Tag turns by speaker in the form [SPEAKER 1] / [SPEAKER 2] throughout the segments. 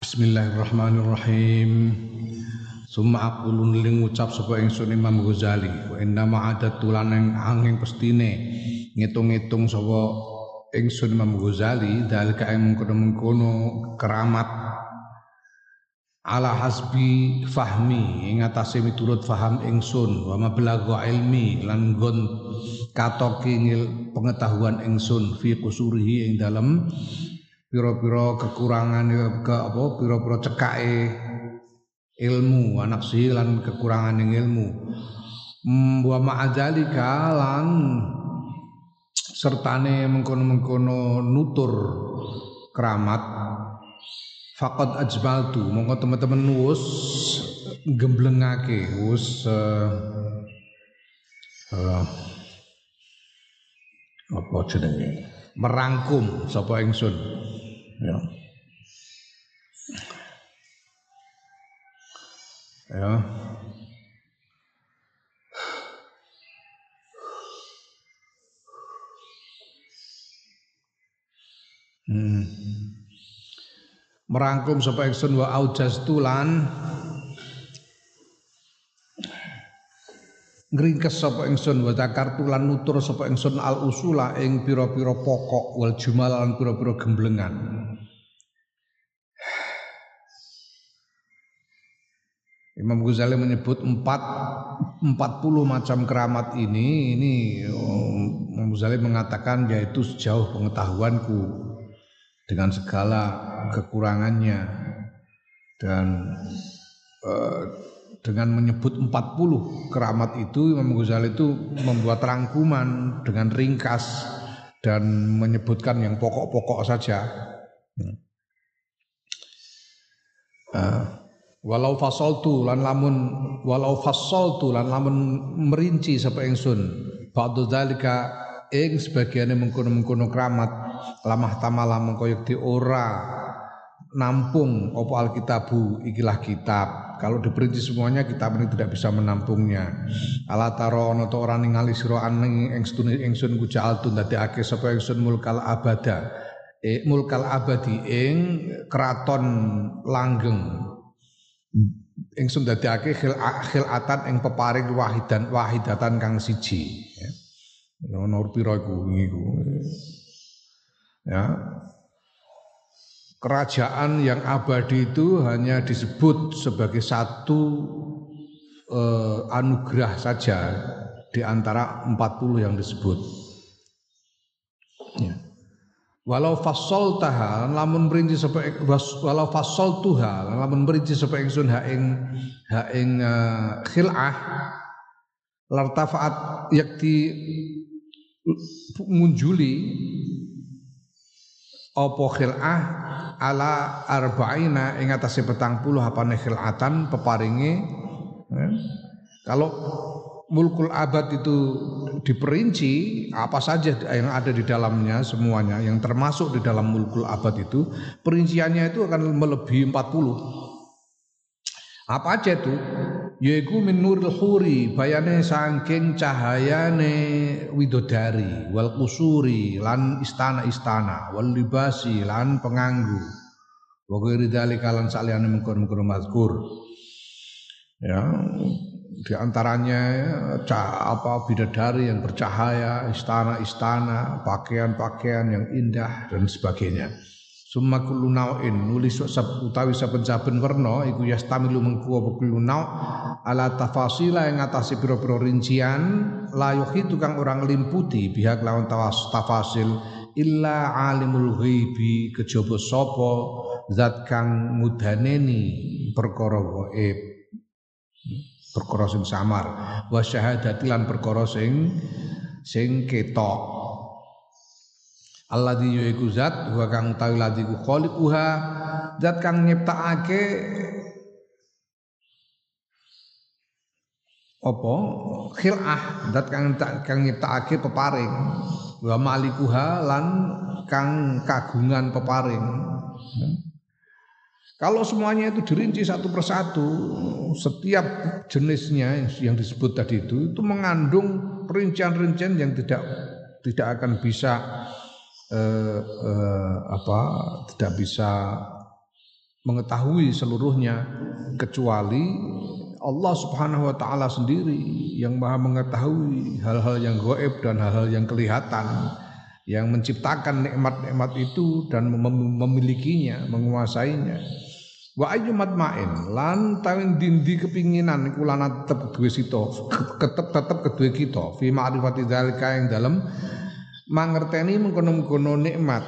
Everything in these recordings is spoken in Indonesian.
[SPEAKER 1] Bismillahirrahmanirrahim. Summa aqulun ling ngucap sapa ingsun Imam Ghazali wa inna ma tulan ing angin pestine ngitung-ngitung sapa ingsun Imam Ghazali dalika ing mengkono-mengkono keramat ala hasbi fahmi ing atase miturut faham ingsun wa mablagha ilmi lan gon katoki pengetahuan ingsun fi kusurihi ing dalem pira-pira kekurangan ke apa pira-pira cekake ilmu anak sih lan kekurangan yang ilmu. Hmm, wa ma'adzalika lan sertane mengkono-mengkono nutur keramat. Faqad ajbaltu monggo teman-teman wus gemblengake wus uh, uh, apa jenenge merangkum sapa ingsun. Ya. Ya. Hmm. merangkum sapa ingsun wa aujas ngringkes sapa ingsun wa zakartu lan nutur sapa ingsun al usula ing pira-pira pokok wal jumal lan pira-pira gemblengan. Imam Ghazali menyebut empat empat puluh macam keramat ini ini Imam Ghazali mengatakan yaitu sejauh pengetahuanku dengan segala kekurangannya dan uh, dengan menyebut empat puluh keramat itu Imam Ghazali itu membuat rangkuman dengan ringkas dan menyebutkan yang pokok-pokok saja. Uh, walau fasaltu lan lamun walau fasaltu lan lamun merinci sapa ingsun ba'du dzalika ing sebagiane mengkono-mengkono kramat lamah tamala mengko ora nampung opo alkitabu ikilah kitab kalau diperinci semuanya kitab ini tidak bisa menampungnya ala taro ana to ora ningali sira aning ingsun ingsun ku ja'altu ndadekake sapa ingsun mulkal abada e mulkal abadi ing keraton langgeng ingsun dadekake khil khilatan ing peparing wahidan wahidatan kang siji ya. Nomor pira iku. Ya. Kerajaan yang abadi itu hanya disebut sebagai satu eh, anugerah saja di antara 40 yang disebut. Ya walau fasol taha lamun berinci sapa walau fasol tuha lamun berinci sapa ingsun ha ing ha ing uh, khil'ah lartafaat yakti munjuli apa khil'ah ala arba'ina ing atase petang puluh apane khil'atan peparinge ya. kalau mulkul abad itu diperinci apa saja yang ada di dalamnya semuanya yang termasuk di dalam mulkul abad itu perinciannya itu akan melebihi 40 apa aja itu yaiku min nuril huri bayane saking cahayane widodari wal kusuri lan istana-istana wal libasi lan penganggu wa ghairi dzalika lan saliyane mengkon-mengkon mazkur ya di antaranya cah, apa bidadari yang bercahaya, istana-istana, pakaian-pakaian yang indah dan sebagainya. Summa kullu nau'in nulis utawi saben-saben werna iku yastamilu mengku apa kullu nau' ala tafasila yang ngatasi pira-pira rincian la yuhitu kang orang limputi pihak lawan tawas tafasil illa alimul ghaibi kejaba sapa zat kang mudaneni perkara gaib. Perkara sing samar. Wa syahadati lan perkara sing sing ketok Alladzi yaiku zat wa kang utawi ladzi ku khaliquha zat kang nyiptakake apa khil'ah zat kang kang nyiptakake peparing wa malikuha lan kang kagungan peparing. Kalau semuanya itu dirinci satu persatu, setiap jenisnya yang disebut tadi itu itu mengandung rincian-rincian yang tidak tidak akan bisa eh, eh, apa tidak bisa mengetahui seluruhnya kecuali Allah Subhanahu wa taala sendiri yang Maha mengetahui hal-hal yang gaib dan hal-hal yang kelihatan yang menciptakan nikmat-nikmat itu dan mem memilikinya, menguasainya. Wa ayyumat ma'in lan tawin dindi kepinginan iku lan tetep kedue sito, tetep tetep kita fi ma'rifati dzalika yang dalam mangerteni mengkono-mengkono nikmat.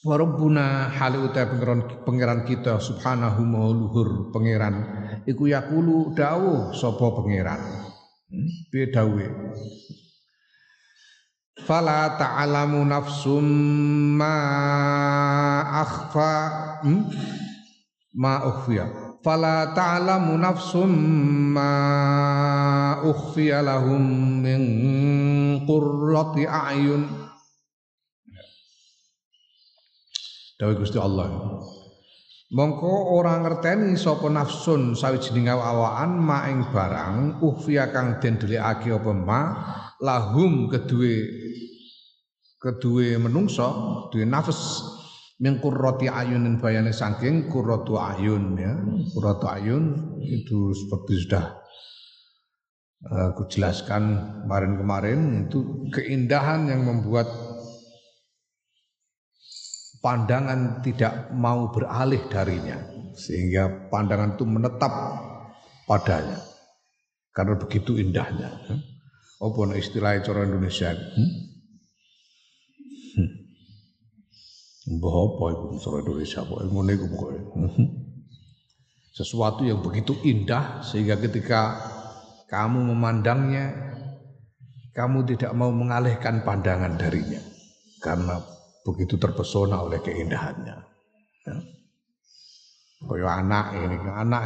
[SPEAKER 1] Wa rabbuna hali uta pangeran pangeran kita subhanahu luhur pangeran iku yakulu dawuh sapa pangeran hmm? piye dawuhe? Fala ta'lamu nafsum ma akhfa hmm? ma ukhfiya fala ta'lamu nafsum ma ukhfiya lahum min qurrati a'yun Dawai Gusti Allah. Mongko ora ngerteni sapa nafsun sawijining awaan maing barang uhfiya kang den delikake apa ma lahum kedue kedue menungso duwe nafs min qurrati ayunin bayane saking qurratu ayun ya qurratu ayun itu seperti sudah aku jelaskan kemarin-kemarin itu keindahan yang membuat pandangan tidak mau beralih darinya sehingga pandangan itu menetap padanya karena begitu indahnya. Apa istilah cara Indonesia? Hmm. Mbah apa itu cara Indonesia kok ngene iku pokoke. Sesuatu yang begitu indah sehingga ketika kamu memandangnya kamu tidak mau mengalihkan pandangan darinya karena begitu terpesona oleh keindahannya. Ya. Kaya anak ini, anak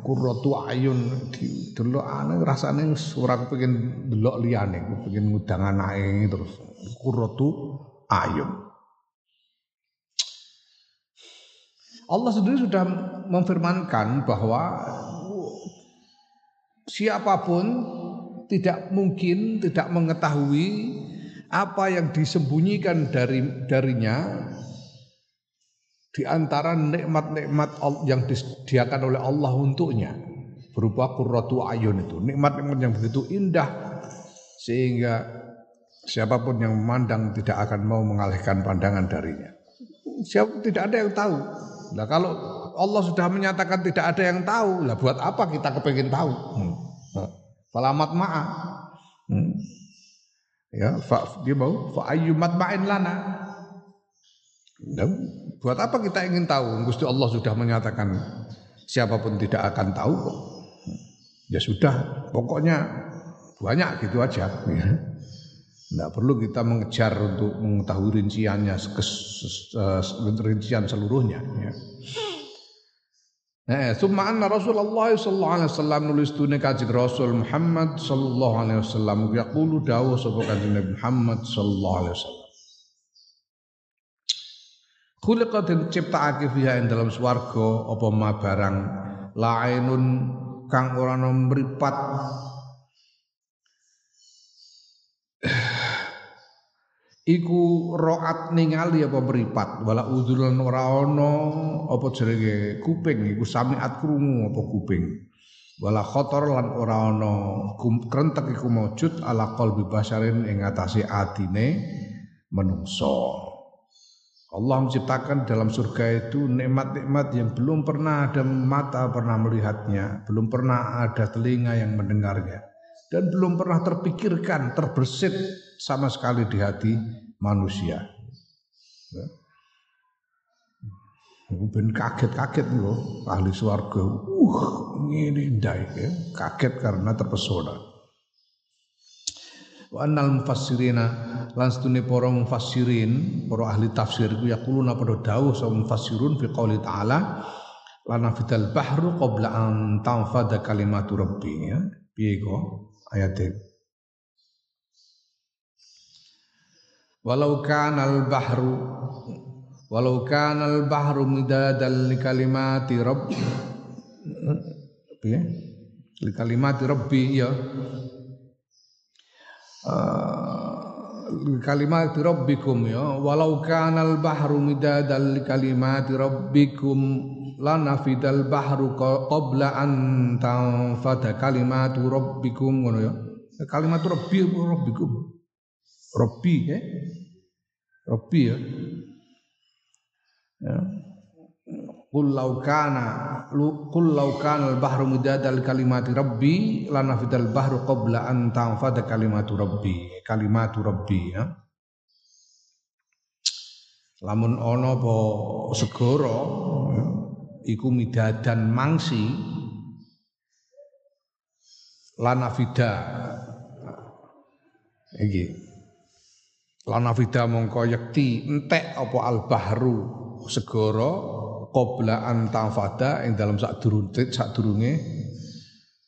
[SPEAKER 1] kurratu ayun delok anak rasane ora kepengin delok liyane, kepengin ngudang anake terus kurratu ayun. Allah sendiri sudah memfirmankan bahwa siapa pun tidak mungkin tidak mengetahui apa yang disembunyikan dari darinya di antara nikmat-nikmat yang disediakan oleh Allah untuknya. Berupa qurratu ayun itu. Nikmat-nikmat yang begitu indah. Sehingga siapa pun yang memandang tidak akan mau mengalihkan pandangan darinya. Siapa tidak ada yang tahu nah kalau Allah sudah menyatakan tidak ada yang tahu lah buat apa kita kepingin tahu hmm. Falamat ma'a hmm. Ya, fa, dia mau fa ayyumat ma'in lana. Buat apa kita ingin tahu? Gusti Allah sudah menyatakan siapa pun tidak akan tahu kok. Ya sudah, pokoknya banyak gitu aja. Ya. Tidak perlu kita mengejar untuk mengetahui rinciannya, rincian seluruhnya. Ya. Eh, summa anna Rasulullah sallallahu alaihi wasallam nulis tune kanjeng Rasul Muhammad sallallahu alaihi wasallam yaqulu dawuh sapa kanjeng Nabi Muhammad sallallahu alaihi wasallam. Khuliqat ciptaake fiha ing dalam swarga apa ma barang lainun kang ora ana mripat iku roat ningali apa meripat wala udhulan ora ana apa jenenge? Kuping iku samiat krungu apa kuping? Wala khotor lan ora ana krentek iku maujud ala qalbi basarin ing atase atine menungso. Allah menciptakan dalam surga itu nikmat-nikmat yang belum pernah ada mata pernah melihatnya, belum pernah ada telinga yang mendengarnya, dan belum pernah terpikirkan, terbersit sama sekali di hati manusia. Ya. Ben kaget-kaget loh ahli swarga. Uh, ini indah ya. Kaget karena terpesona. Wa annal mufassirina lan para mufassirin, para ahli tafsir ku yaquluna pada dawuh sa mufassirun fi qouli ta'ala lana fital bahru qabla an tanfada kalimatu rabbi ya. Piye ayat walau kanal bahru walau kanal bahru midadal li kalimati rabb. Ya? Li kalimati rabbi ya. Uh, kalimat rabbikum ya. Walau kanal bahru midadal li kalimat rabbikum lanafidal bahru qabla an tanfada kalimat rabbikum ngono ya. Kalimat rabbi rabbikum. Rabbi ya rabbi ya. Ya. Qul law kana qul law kana al-bahru midadal kalimati rabbi lanafidal bahru qabla an tanfada kalimatu rabbi kalimatu rabbi ya. Lamun ana apa segara ya, iku midadan mangsi lanafida iki lanafida mongko yekti entek apa al-bahru segara qabla an tafada ing dalam sak durunte sak durunge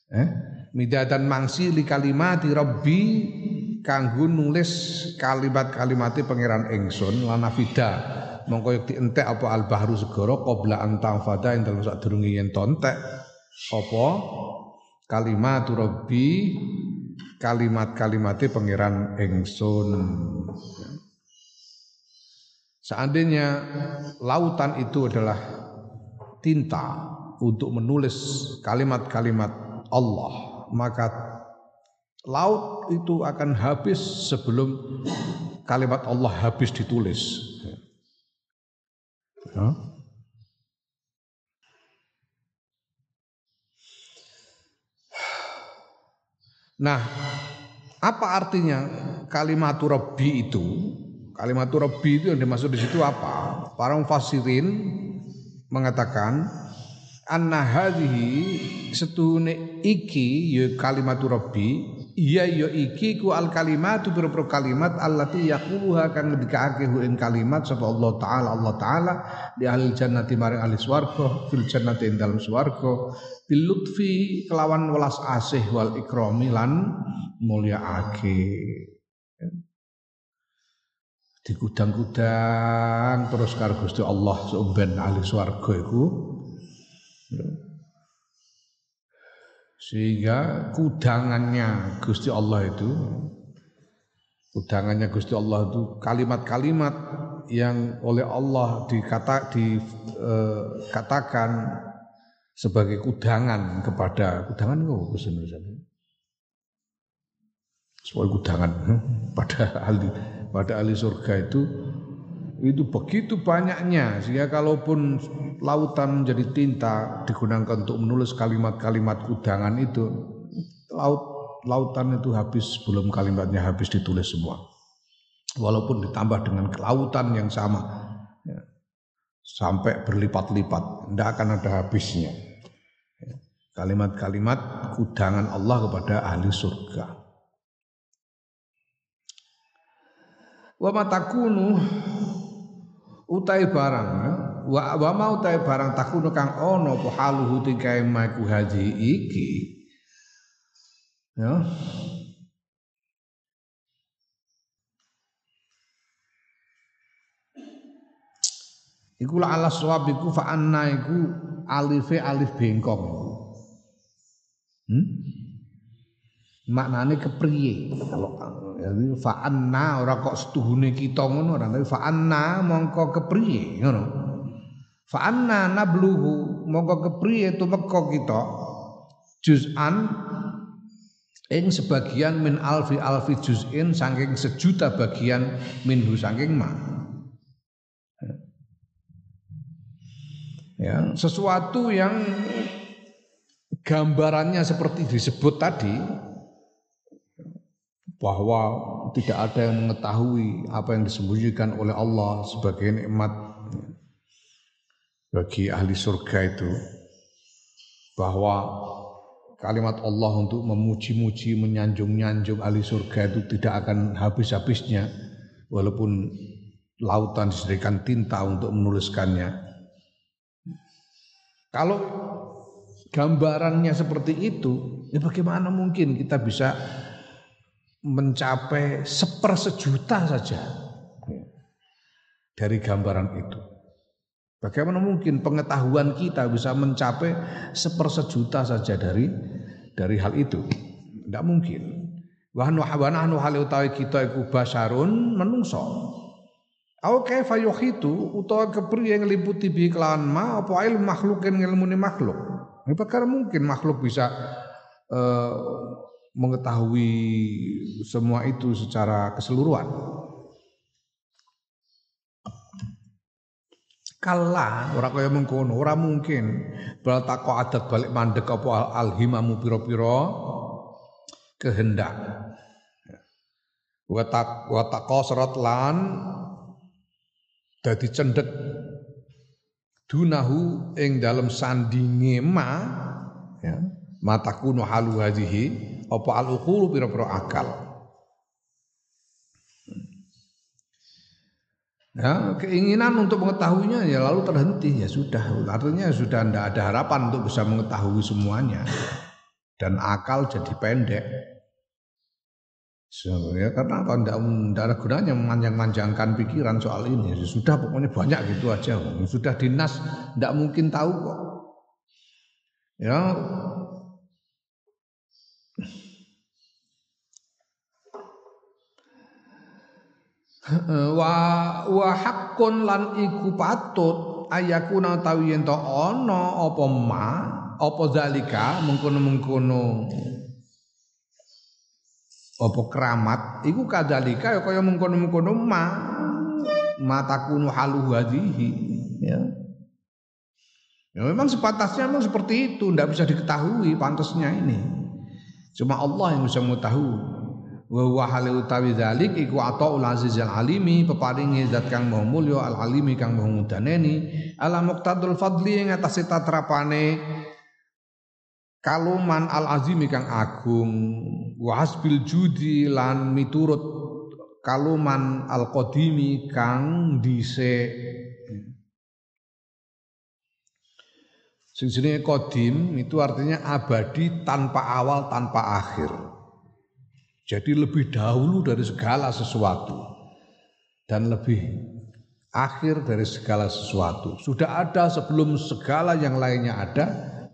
[SPEAKER 1] eh midatan mangsi li kalimati rabbi kanggo nulis kalimat-kalimate pangeran ingsun lanafida mongko yen dientek apa al bahru segara qabla an tafada ing dalam sak durunge yen tontek apa kalimat rabbi kalimat-kalimate pangeran ingsun Seandainya lautan itu adalah tinta untuk menulis kalimat-kalimat Allah, maka laut itu akan habis sebelum kalimat Allah habis ditulis. Nah, apa artinya kalimat Rabbi itu? Kalimat Rabbi itu yang dimaksud di situ apa? Para mufassirin mengatakan anna hadhihi setune iki ya kalimat Rabbi iya ya iki ku al kalimatu pira kalimat allati yaquluha kang ngendikake hu ing kalimat sapa Allah taala. Allah taala di ahli jannati maring ahli swarga fil jannati ing dalem swarga. Bil lutfi kelawan welas asih wal ikrami lan mulyaake digudang-gudang terus karo Gusti Allah sumben ahli swarga iku sehingga kudangannya Gusti Allah itu kudangannya Gusti Allah itu kalimat-kalimat yang oleh Allah dikata dikatakan eh, sebagai kudangan kepada kudangan bahasa Indonesia sebagai kudangan pada ahli pada ahli surga itu itu begitu banyaknya sehingga kalaupun lautan menjadi tinta digunakan untuk menulis kalimat-kalimat kudangan itu laut lautan itu habis sebelum kalimatnya habis ditulis semua. Walaupun ditambah dengan kelautan yang sama ya, sampai berlipat-lipat tidak akan ada habisnya. Kalimat-kalimat kudangan Allah kepada ahli surga. Wa matakunu utai barang wa wa mau utai barang takunu kang ono apa haluhu tingkae maku haji iki ya Iku la ala swab iku fa anna iku alife alif bengkong. Hmm? Maknane kepriye kalau jadi fa'anna ora kok setuhune kita ngono ora tapi fa'anna mongko kepriye ngono. Fa'anna nabluhu mongko kepriye tumeka kita juz'an ing sebagian min alfi alfi juz'in saking sejuta bagian minhu saking ma. Ya, sesuatu yang gambarannya seperti disebut tadi bahwa tidak ada yang mengetahui apa yang disembunyikan oleh Allah sebagai nikmat bagi ahli surga itu. Bahwa kalimat Allah untuk memuji-muji menyanjung-nyanjung ahli surga itu tidak akan habis-habisnya walaupun lautan disediakan tinta untuk menuliskannya. Kalau gambarannya seperti itu ya bagaimana mungkin kita bisa mencapai sepersejuta saja dari gambaran itu. Bagaimana mungkin pengetahuan kita bisa mencapai sepersejuta saja dari dari hal itu? Tidak mungkin. wa nahnu hal utawi kita iku basarun menungso Au kaifa yuhitu utawa kepriye ngliputi bi kelawan ma apa ilmu makhlukin ngilmune makhluk. Ini perkara mungkin makhluk bisa uh, mengetahui semua itu secara keseluruhan. Kala ora kaya mengkono, ora mungkin. Bal tako adat balik mandek apa alhimamu pira-pira kehendak. Wa tak wa lan dadi cendek dunahu ing dalam sandinge ma ya matakunu halu hadhihi apa al uqulu pira-pira akal Ya, keinginan untuk mengetahuinya ya lalu terhenti ya sudah artinya sudah tidak ada harapan untuk bisa mengetahui semuanya dan akal jadi pendek Sebenarnya karena apa? Tidak ada gunanya memanjang-manjangkan pikiran soal ini. Ya sudah pokoknya banyak gitu aja. Sudah dinas, tidak mungkin tahu kok. Ya, wa wa haqqun lan iku patut ayakuna tawi yen ana apa ma apa zalika mengkono-mengkono apa keramat iku kadalika ya kaya mengkono-mengkono ma matakunu halu hadhihi ya Ya memang sepatasnya memang seperti itu, tidak bisa diketahui pantasnya ini. Cuma Allah yang bisa mengetahui. Wa huwa halu utawi dzalik iku ataul aziz al alimi peparingi zat kang maha mulya al alimi kang maha mudaneni. Ala muqtadul fadli ing atase tatrapane kaluman al azimi kang agung. Wa hasbil judi lan miturut kaluman al qadimi kang dhisik. Sing jenenge qadim itu artinya abadi tanpa awal tanpa akhir. Jadi lebih dahulu dari segala sesuatu dan lebih akhir dari segala sesuatu. Sudah ada sebelum segala yang lainnya ada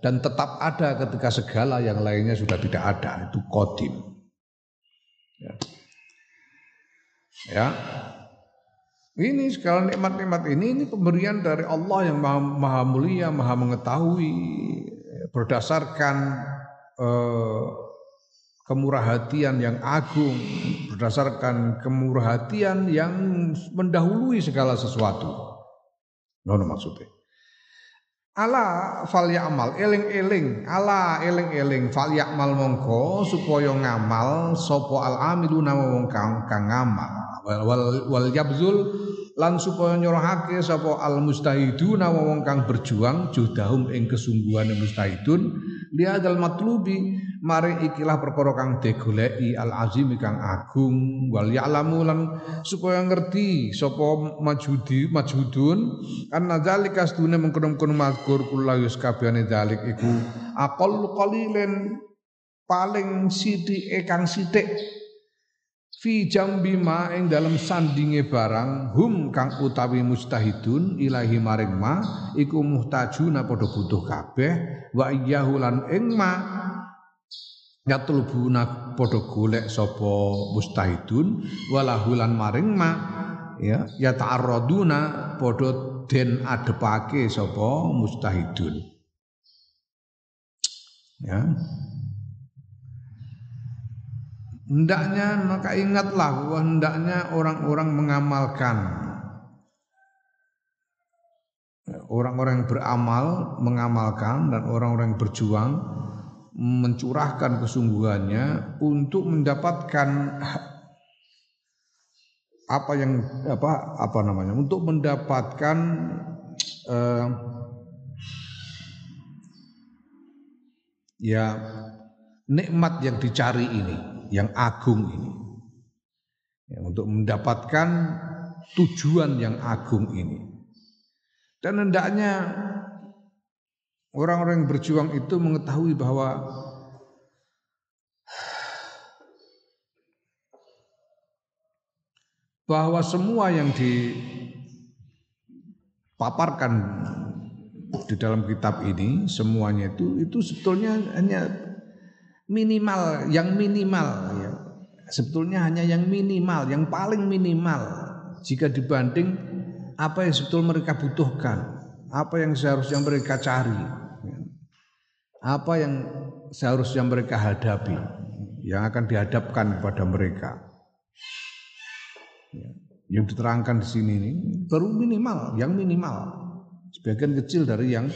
[SPEAKER 1] dan tetap ada ketika segala yang lainnya sudah tidak ada itu kodim ya, ya. ini segala nikmat-nikmat ini ini pemberian dari Allah yang maha, maha mulia maha mengetahui berdasarkan eh, kemurah hatian yang agung berdasarkan kemurah hatian yang mendahului segala sesuatu. Nono maksudnya. Ala fal ya'mal eling-eling. Ala eling-eling. Fal ya'mal mongko supaya ngamal sapa al amiluna wong kang ngamal. Wal wal, wal yabzul lan supaya nyorohake sapa al mustahiduna wong kang berjuang judahum ing kesungguhane mustahidun liadal matlubi mari ikilah perkara kang digoleki al azim kang agung wal ya'lamu lan supaya ngerti sapa majudi majudun anna zalika sedune mengkono-kono mazkur kullayus kabehane zalik iku aqall qalilen paling sithike kang sithik fi jambi ma ing dalam sandinge barang hum kang utawi mustahidun ilahi maring ma iku muhtajuna padha butuh kabeh wa iyyahu lan ing ma. Yatlubuna padha golek sapa mustahidun walahulan maring ma. Ya ya ta'arraduna padha den adepake sapa mustahidun. Ya hendaknya maka ingatlah bahwa hendaknya orang-orang mengamalkan. Orang-orang yang beramal mengamalkan dan orang-orang yang berjuang mencurahkan kesungguhannya untuk mendapatkan apa yang apa apa namanya untuk mendapatkan uh, ya nikmat yang dicari ini yang agung ini. Ya, untuk mendapatkan tujuan yang agung ini. Dan hendaknya Orang-orang yang berjuang itu mengetahui bahwa bahwa semua yang dipaparkan di dalam kitab ini semuanya itu itu sebetulnya hanya minimal yang minimal ya sebetulnya hanya yang minimal, yang paling minimal jika dibanding apa yang sebetul mereka butuhkan, apa yang seharusnya mereka cari, apa yang seharusnya mereka hadapi, yang akan dihadapkan kepada mereka. Yang diterangkan di sini ini baru minimal, yang minimal, sebagian kecil dari yang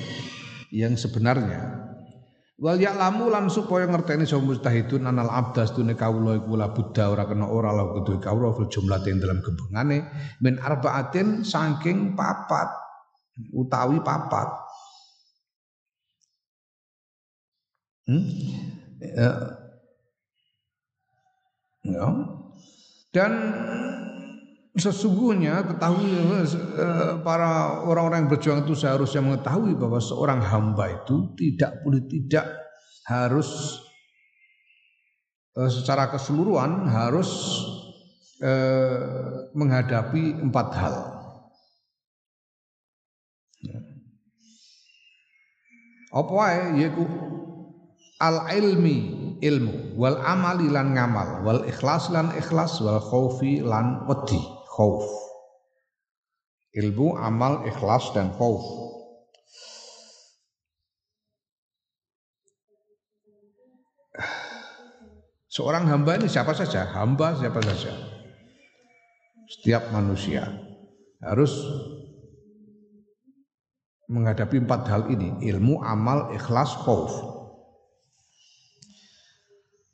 [SPEAKER 1] yang sebenarnya. Wal ya'lamu lan supaya ngerteni sapa mustahidun anal abdas tune kawula iku la buddha ora kena ora la kudu kawula fil jumlatin dalam kembangane min arbaatin saking papat utawi papat. Hmm? Ya. ya. Dan sesungguhnya ketahui eh, para orang-orang yang berjuang itu seharusnya mengetahui bahwa seorang hamba itu tidak boleh tidak harus eh, secara keseluruhan harus eh, menghadapi empat hal. Ya. Apa yaitu al ilmi ilmu. Wal amali lan ngamal. Wal ikhlas lan ikhlas. Wal khaufi lan wedi khauf. Ilmu, amal, ikhlas dan khauf. Seorang hamba ini siapa saja, hamba siapa saja. Setiap manusia harus menghadapi empat hal ini, ilmu, amal, ikhlas, khauf.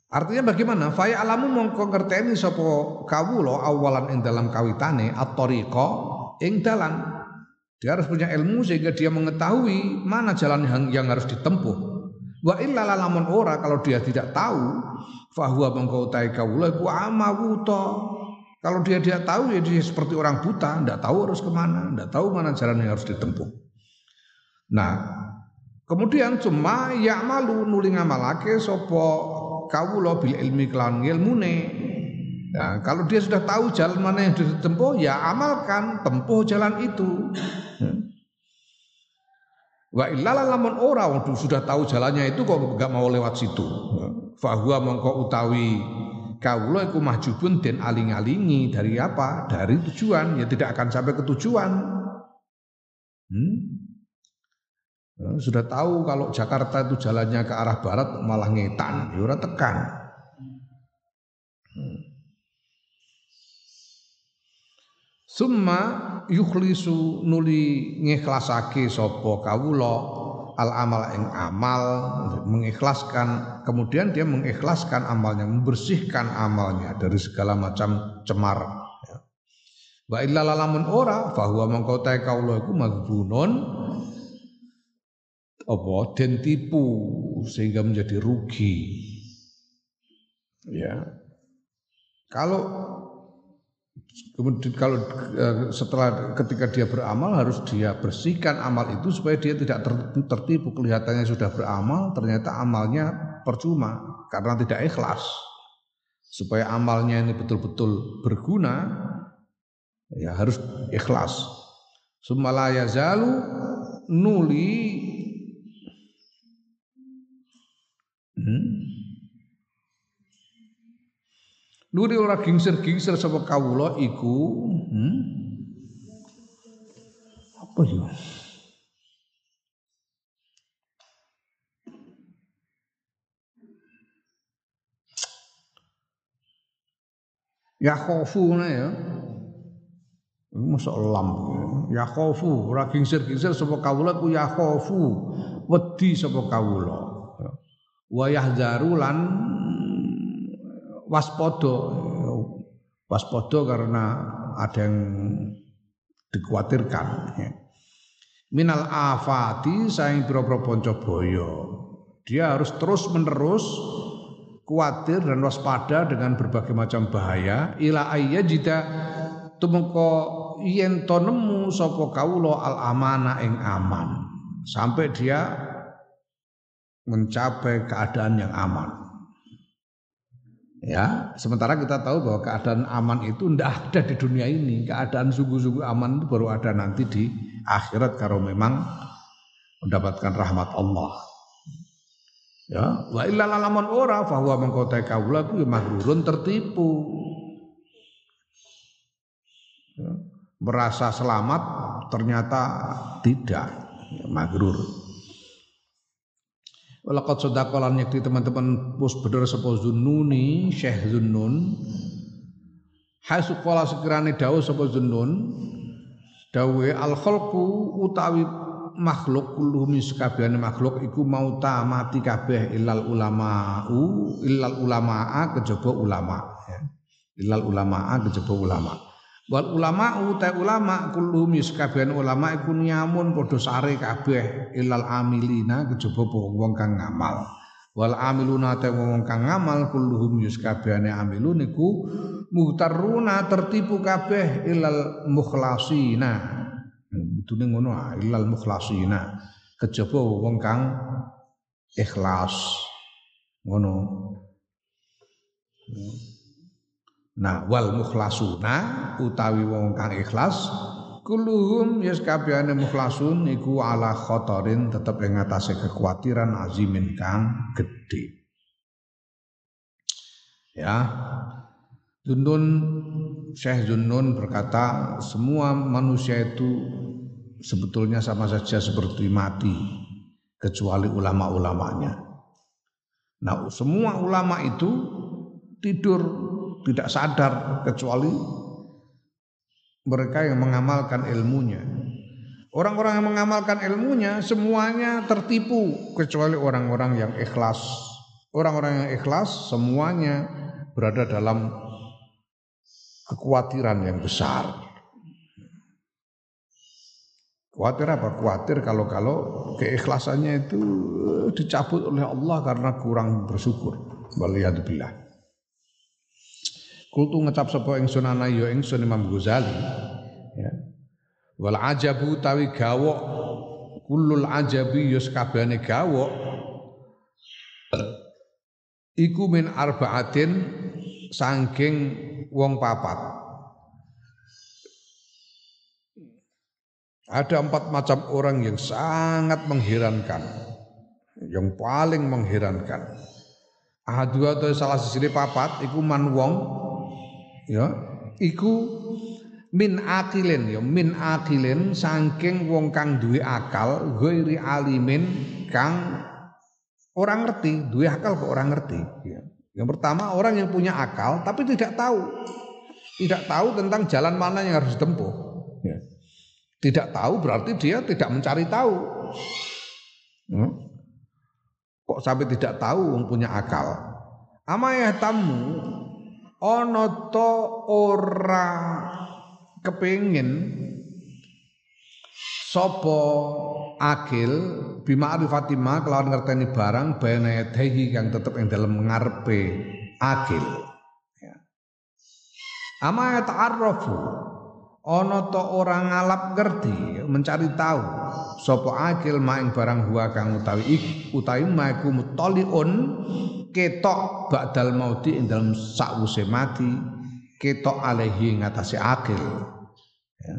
[SPEAKER 1] Artinya bagaimana? Faya alamu mongko ngerteni kawula awalan ing dalam kawitane at-tariqa ing dalan. Dia harus punya ilmu sehingga dia mengetahui mana jalan yang, harus ditempuh. Wa illa lamun ora kalau dia tidak tahu, fahuwa mongko utai kawula iku. Kalau dia dia tahu ya dia seperti orang buta, tidak tahu harus ke mana, tidak tahu mana jalan yang harus ditempuh. Nah, kemudian cuma ya malu nuli ngamalake sopo kawula bil ilmi kelan ilmune. Nah, kalau dia sudah tahu jalan mana yang ditempuh, ya amalkan, tempuh jalan itu. Wa illala lamun ora sudah tahu jalannya itu kok enggak mau lewat situ. Fahuwa mongko utawi kawula iku mahjubun den aling-alingi dari apa? Dari tujuan, ya tidak akan sampai ke tujuan. Hmm? Ya, sudah tahu kalau Jakarta itu jalannya ke arah barat malah ngetan, ya tekan. Hmm. Summa yukhlisu nuli ngikhlasake sapa kawula al amal ing amal mengikhlaskan kemudian dia mengikhlaskan amalnya membersihkan amalnya dari segala macam cemar ya. wa illa lamun ora bahwa mengko ta kawula iku maghbunun apa den tipu sehingga menjadi rugi. Ya. Kalau kemudian kalau eh, setelah ketika dia beramal harus dia bersihkan amal itu supaya dia tidak tertipu kelihatannya sudah beramal ternyata amalnya percuma karena tidak ikhlas. Supaya amalnya ini betul-betul berguna ya harus ikhlas. Sumalaya zalu nuli Nuri ora gingsir-gingsir sapa kawula iku hmm? apa ya? Ya khofu ya. Masa lam ya khofu ora gingsir-gingsir sapa kawula ku ya khofu wedi sapa kawula wayah zarulan waspada waspada karena ada yang dikhawatirkan ya. minal afati saing pira-pira panca dia harus terus menerus khawatir dan waspada dengan berbagai macam bahaya ila ayya jida tumeka yen to nemu sapa kawula al amana ing aman sampai dia mencapai keadaan yang aman. Ya, sementara kita tahu bahwa keadaan aman itu tidak ada di dunia ini. Keadaan sungguh-sungguh aman itu baru ada nanti di akhirat kalau memang mendapatkan rahmat Allah. Ya, wa illa lamun ora bahwa mengkotai kaula ku ya mahrurun tertipu. Ya, merasa selamat ternyata tidak ya, magrur. Walaqad sadaqalan yakti teman-teman pus bener sapa Zunnuni Syekh Zunnun Hasu qala sekirane dawuh sapa Zunnun dawe al khalqu utawi makhluk kulluhum sakabehane makhluk iku mau ta mati kabeh ilal ulama'u illal ulamaa kejaba ulama ya. Illal ulamaa kejaba ulama. Wal ulama ta ulama kulluhum sakabehane ulama iku nyamun padha sare kabeh ilal amilina kejaba wong kang ngamal. Wal amiluna ta wong kang ngamal kulluhum yuskabehane amilun iku muhtaruna tertipu kabeh ilal mukhlasina Kudune ngono ah, ilal mukhlasina. Kejaba wong kang ikhlas. Ngono. Nah, wal mukhlasuna utawi wong kang ikhlas kulluhum yes kabehane mukhlasun iku ala khotorin tetep ing atase kekhawatiran azimin kang gedhe. Ya. Dundun Syekh Zunnun berkata semua manusia itu sebetulnya sama saja seperti mati kecuali ulama-ulamanya. Nah, semua ulama itu tidur tidak sadar kecuali mereka yang mengamalkan ilmunya. Orang-orang yang mengamalkan ilmunya semuanya tertipu kecuali orang-orang yang ikhlas. Orang-orang yang ikhlas semuanya berada dalam kekhawatiran yang besar. Khawatir apa? Khawatir kalau-kalau keikhlasannya itu eh, dicabut oleh Allah karena kurang bersyukur. Waliyadzubillah. Kultu ngecap sapa ingsun ana ya ingsun Imam Ghazali. Ya. Wal ajabu tawi gawok kulul ajabi yus kabehane gawok iku min arbaatin saking wong papat. Ada empat macam orang yang sangat mengherankan, yang paling mengherankan. Ahadu atau salah sisi papat, iku man wong, ya, iku min akilin, ya, min akilin, saking wong kang duwe akal, ghairi alimin, kang orang ngerti, duwe akal kok orang ngerti. Ya. Yang pertama orang yang punya akal tapi tidak tahu, tidak tahu tentang jalan mana yang harus ditempuh. Ya. Tidak tahu berarti dia tidak mencari tahu. Hmm? Kok sampai tidak tahu punya akal? Amaya tamu ono to ora kepingin sopo akil bima arifatima kelawan ngerteni barang bayana yadehi kang tetep ing dalam ngarepe akil ya. ama ta'arrafu ana to orang ngalap ngerti mencari tahu sapa akil maing barang huwa kang utawi ik utawi maiku mutaliun ketok ba'dal mauti ing dalem sakwuse mati ketok alaihi ngatasi akil ya.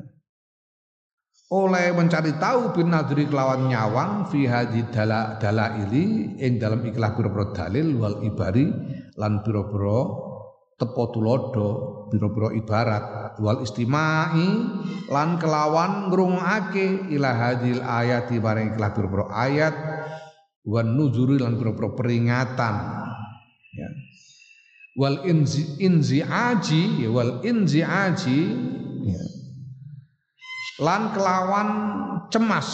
[SPEAKER 1] oleh mencari tahu bin nadri kelawan nyawang fi hadhi dala dalaili ing dalam ikhlas biro dalil wal ibari lan biro-biro tepo tulodo biro-biro ibarat wal istimai lan kelawan ngrungokake ila hadil ayati bareng kelah biro-biro ayat wan nuzuri lan biro-biro peringatan ya. Wal inzi aji ya wal inzi aji ya. lan kelawan cemas.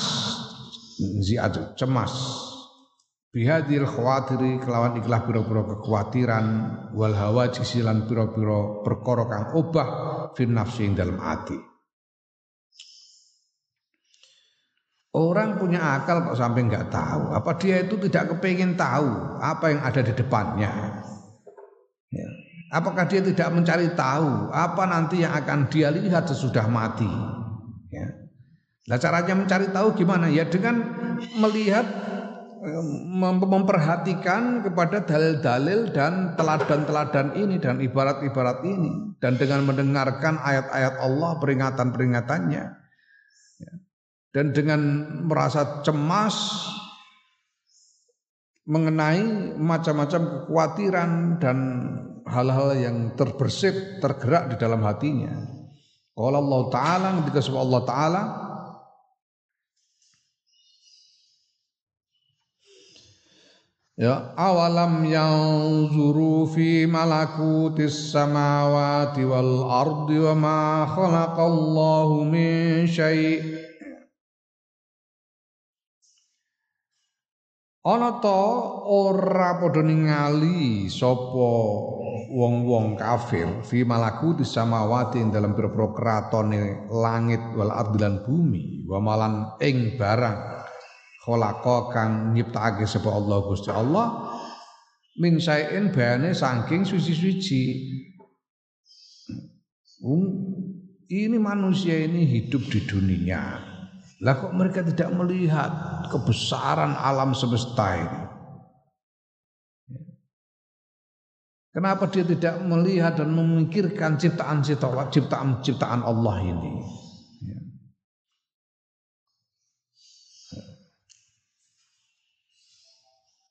[SPEAKER 1] Inzi aji cemas. Bihadil khawatiri kelawan ikhlas pira-pira kekhawatiran. Wal hawa jisilan pira-pira perkara kang obah fin nafsi dalam ati Orang punya akal kok sampai nggak tahu. Apa dia itu tidak kepingin tahu apa yang ada di depannya? Ya. Apakah dia tidak mencari tahu apa nanti yang akan dia lihat sesudah mati? Ya. Nah caranya mencari tahu gimana? Ya dengan melihat memperhatikan kepada dalil-dalil dan teladan-teladan ini dan ibarat-ibarat ini dan dengan mendengarkan ayat-ayat Allah peringatan-peringatannya ya. Dan dengan merasa cemas mengenai macam-macam kekhawatiran dan hal-hal yang terbersit, tergerak di dalam hatinya. Kalau Allah Ta'ala ketika sebab Allah Ta'ala Ya awalam yang zuru fi malakutis samawati wal ardi wa ma khalaqallahu min syai' Ana ta ora padha ningali sapa wong-wong kafir fi malaku di samawati ing dalam pira-pira kratone langit wal ardi lan bumi wa malan ing barang khalaqa kang nyiptakake sapa Allah Gusti Allah. Min saen bayane saking suci-suci. Ini manusia ini hidup di dunia lah kok mereka tidak melihat kebesaran alam semesta ini? Kenapa dia tidak melihat dan memikirkan ciptaan-ciptaan ciptaan-ciptaan Allah ini?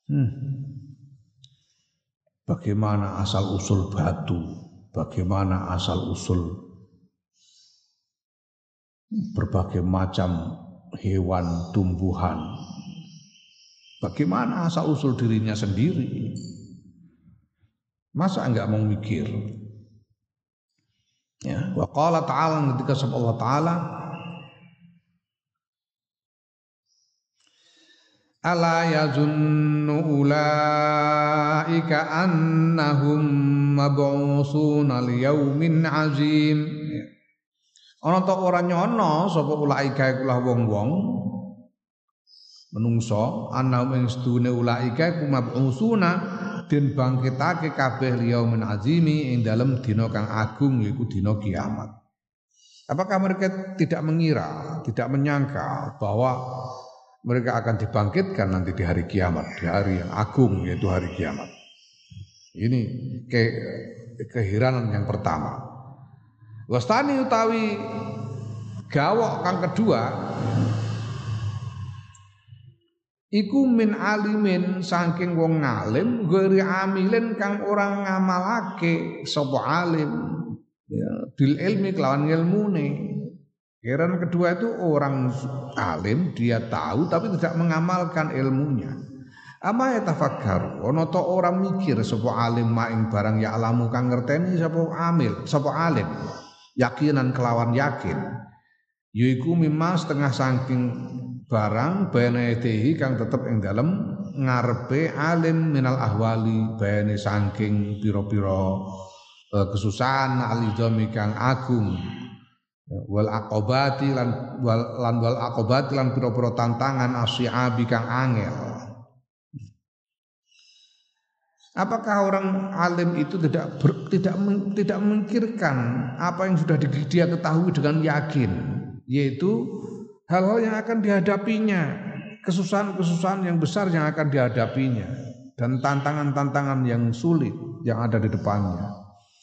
[SPEAKER 1] Hmm. Bagaimana asal usul batu? Bagaimana asal usul berbagai macam hewan, tumbuhan. Bagaimana asal usul dirinya sendiri? Masa enggak mau mikir? Ya, wa qala ta'ala ketika sebab Allah taala Ala yazunnu ulaika annahum mab'usuna liyaumin azim Ana ta ora nyono sapa ulaika iku lah wong-wong menungso ana ing sedune ulaika iku mab'usuna den bangkitake kabeh liyaumin azimi ing dalem dina kang agung yaiku dina kiamat. Apakah mereka tidak mengira, tidak menyangka bahwa mereka akan dibangkitkan nanti di hari kiamat, di hari yang agung yaitu hari kiamat. Ini ke keheranan yang pertama. Wastani utawi gawok kang kedua iku min alimin saking wong ngalim ghairi amilin kang orang ngamalake sapa alim. Ya bil ilmi kelawan ilmune Heran kedua itu orang alim dia tahu tapi tidak mengamalkan ilmunya. Ama ya tafakkaru ono to orang mikir sapa alim maing barang ya alamu kang ngerteni sapa amil sapa alim yakinan kelawan yakin. Yaiku mimma setengah saking barang bayanayatihi kang tetep ing dalem ngarepe alim minal ahwali bayane saking pira-pira uh, kesusahan alidhami kang agung. Wal aqobati lan wal lan wal aqobati lan pira-pira tantangan asyabi kang angel Apakah orang alim itu tidak ber, tidak tidak memikirkan apa yang sudah dia ketahui dengan yakin, yaitu hal-hal yang akan dihadapinya, kesusahan-kesusahan yang besar yang akan dihadapinya dan tantangan-tantangan yang sulit yang ada di depannya.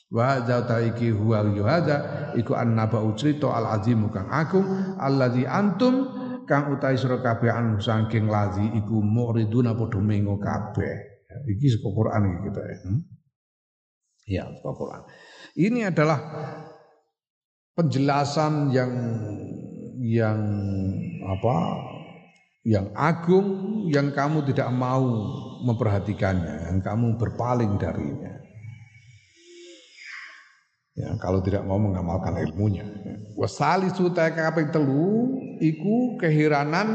[SPEAKER 1] Wa hadza taiki huwa yuhadza iku annaba ucrito al azimu kang agung alladzi antum kang utai sira kabeh anu saking lazi iku muriduna padha kabeh. Iki saka Quran iki kita ya. Hmm? Ya, saka Quran. Ini adalah penjelasan yang yang apa? Yang agung yang kamu tidak mau memperhatikannya, yang kamu berpaling darinya. Ya, kalau tidak mau mengamalkan ilmunya. Wasali suta kaping telu iku kehiranan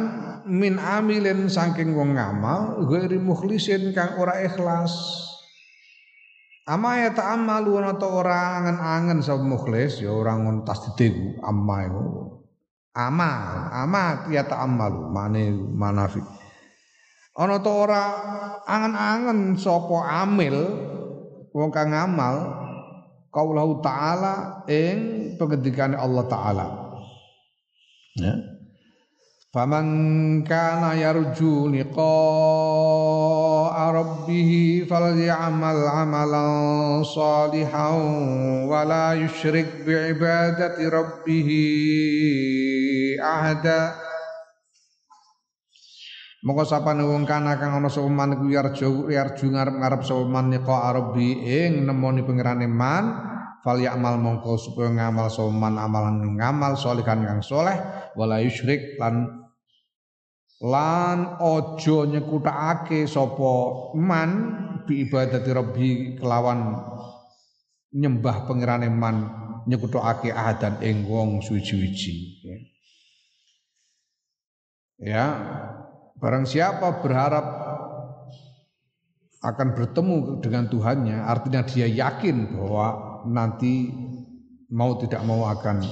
[SPEAKER 1] min amilin saking wong ngamal ghairi mukhlisin kang ora ikhlas Ama ya ta'amalu ana ta ora angen-angen sapa mukhlis ya ora ngon tas diteku amma iku. Ama, ama ya ta'amalu mane manafi. Ana ta ora angen-angen sapa amil wong kang ngamal kaulahu ta'ala ing pengendikane Allah taala. Ya. Faman kana yarju liqa'a rabbih falyamal amalan salihan wa la bi'ibadati rabbih ahada Moko sapane wong kana kang ana sapa man iku yarju yarju ngarep-ngarep sapa man qa arabi ing nemoni pangerane man fal ya'mal mongko supaya ngamal sapa man amalan ngamal salihan kang soleh wala yusyrik lan lan ojo nyekutakake sapa man bi ibadati rabbi kelawan nyembah pangerane man nyekutakake ahadan ing wong suci-suci ya. Barang siapa berharap akan bertemu dengan Tuhannya, artinya dia yakin bahwa nanti mau tidak mau akan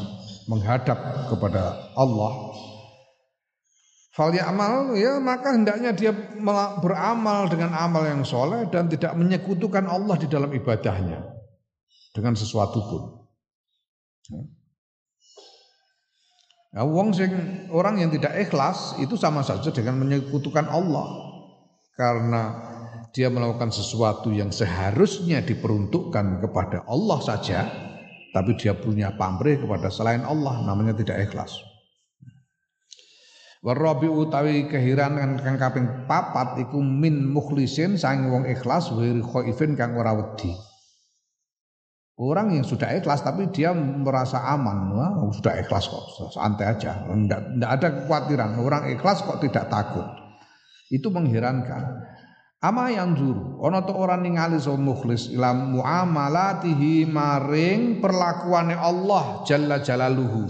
[SPEAKER 1] menghadap kepada Allah. Fal amal ya maka hendaknya dia beramal dengan amal yang soleh dan tidak menyekutukan Allah di dalam ibadahnya dengan sesuatu pun. Nah, wong sing orang yang tidak ikhlas itu sama saja dengan menyekutukan Allah. Karena dia melakukan sesuatu yang seharusnya diperuntukkan kepada Allah saja, tapi dia punya pamrih kepada selain Allah, namanya tidak ikhlas. Warabi utawi kehiran kang kaping papat iku min mukhlisin sang wong ikhlas wiri khaifin kang ora wedi. Orang yang sudah ikhlas tapi dia merasa aman, wah sudah ikhlas kok, santai aja, tidak ada kekhawatiran. Orang ikhlas kok tidak takut, itu mengherankan. Ama yang juru, ono to orang ningali so mukhlis ilam muamalatihi maring perlakuane Allah jalla jalaluhu.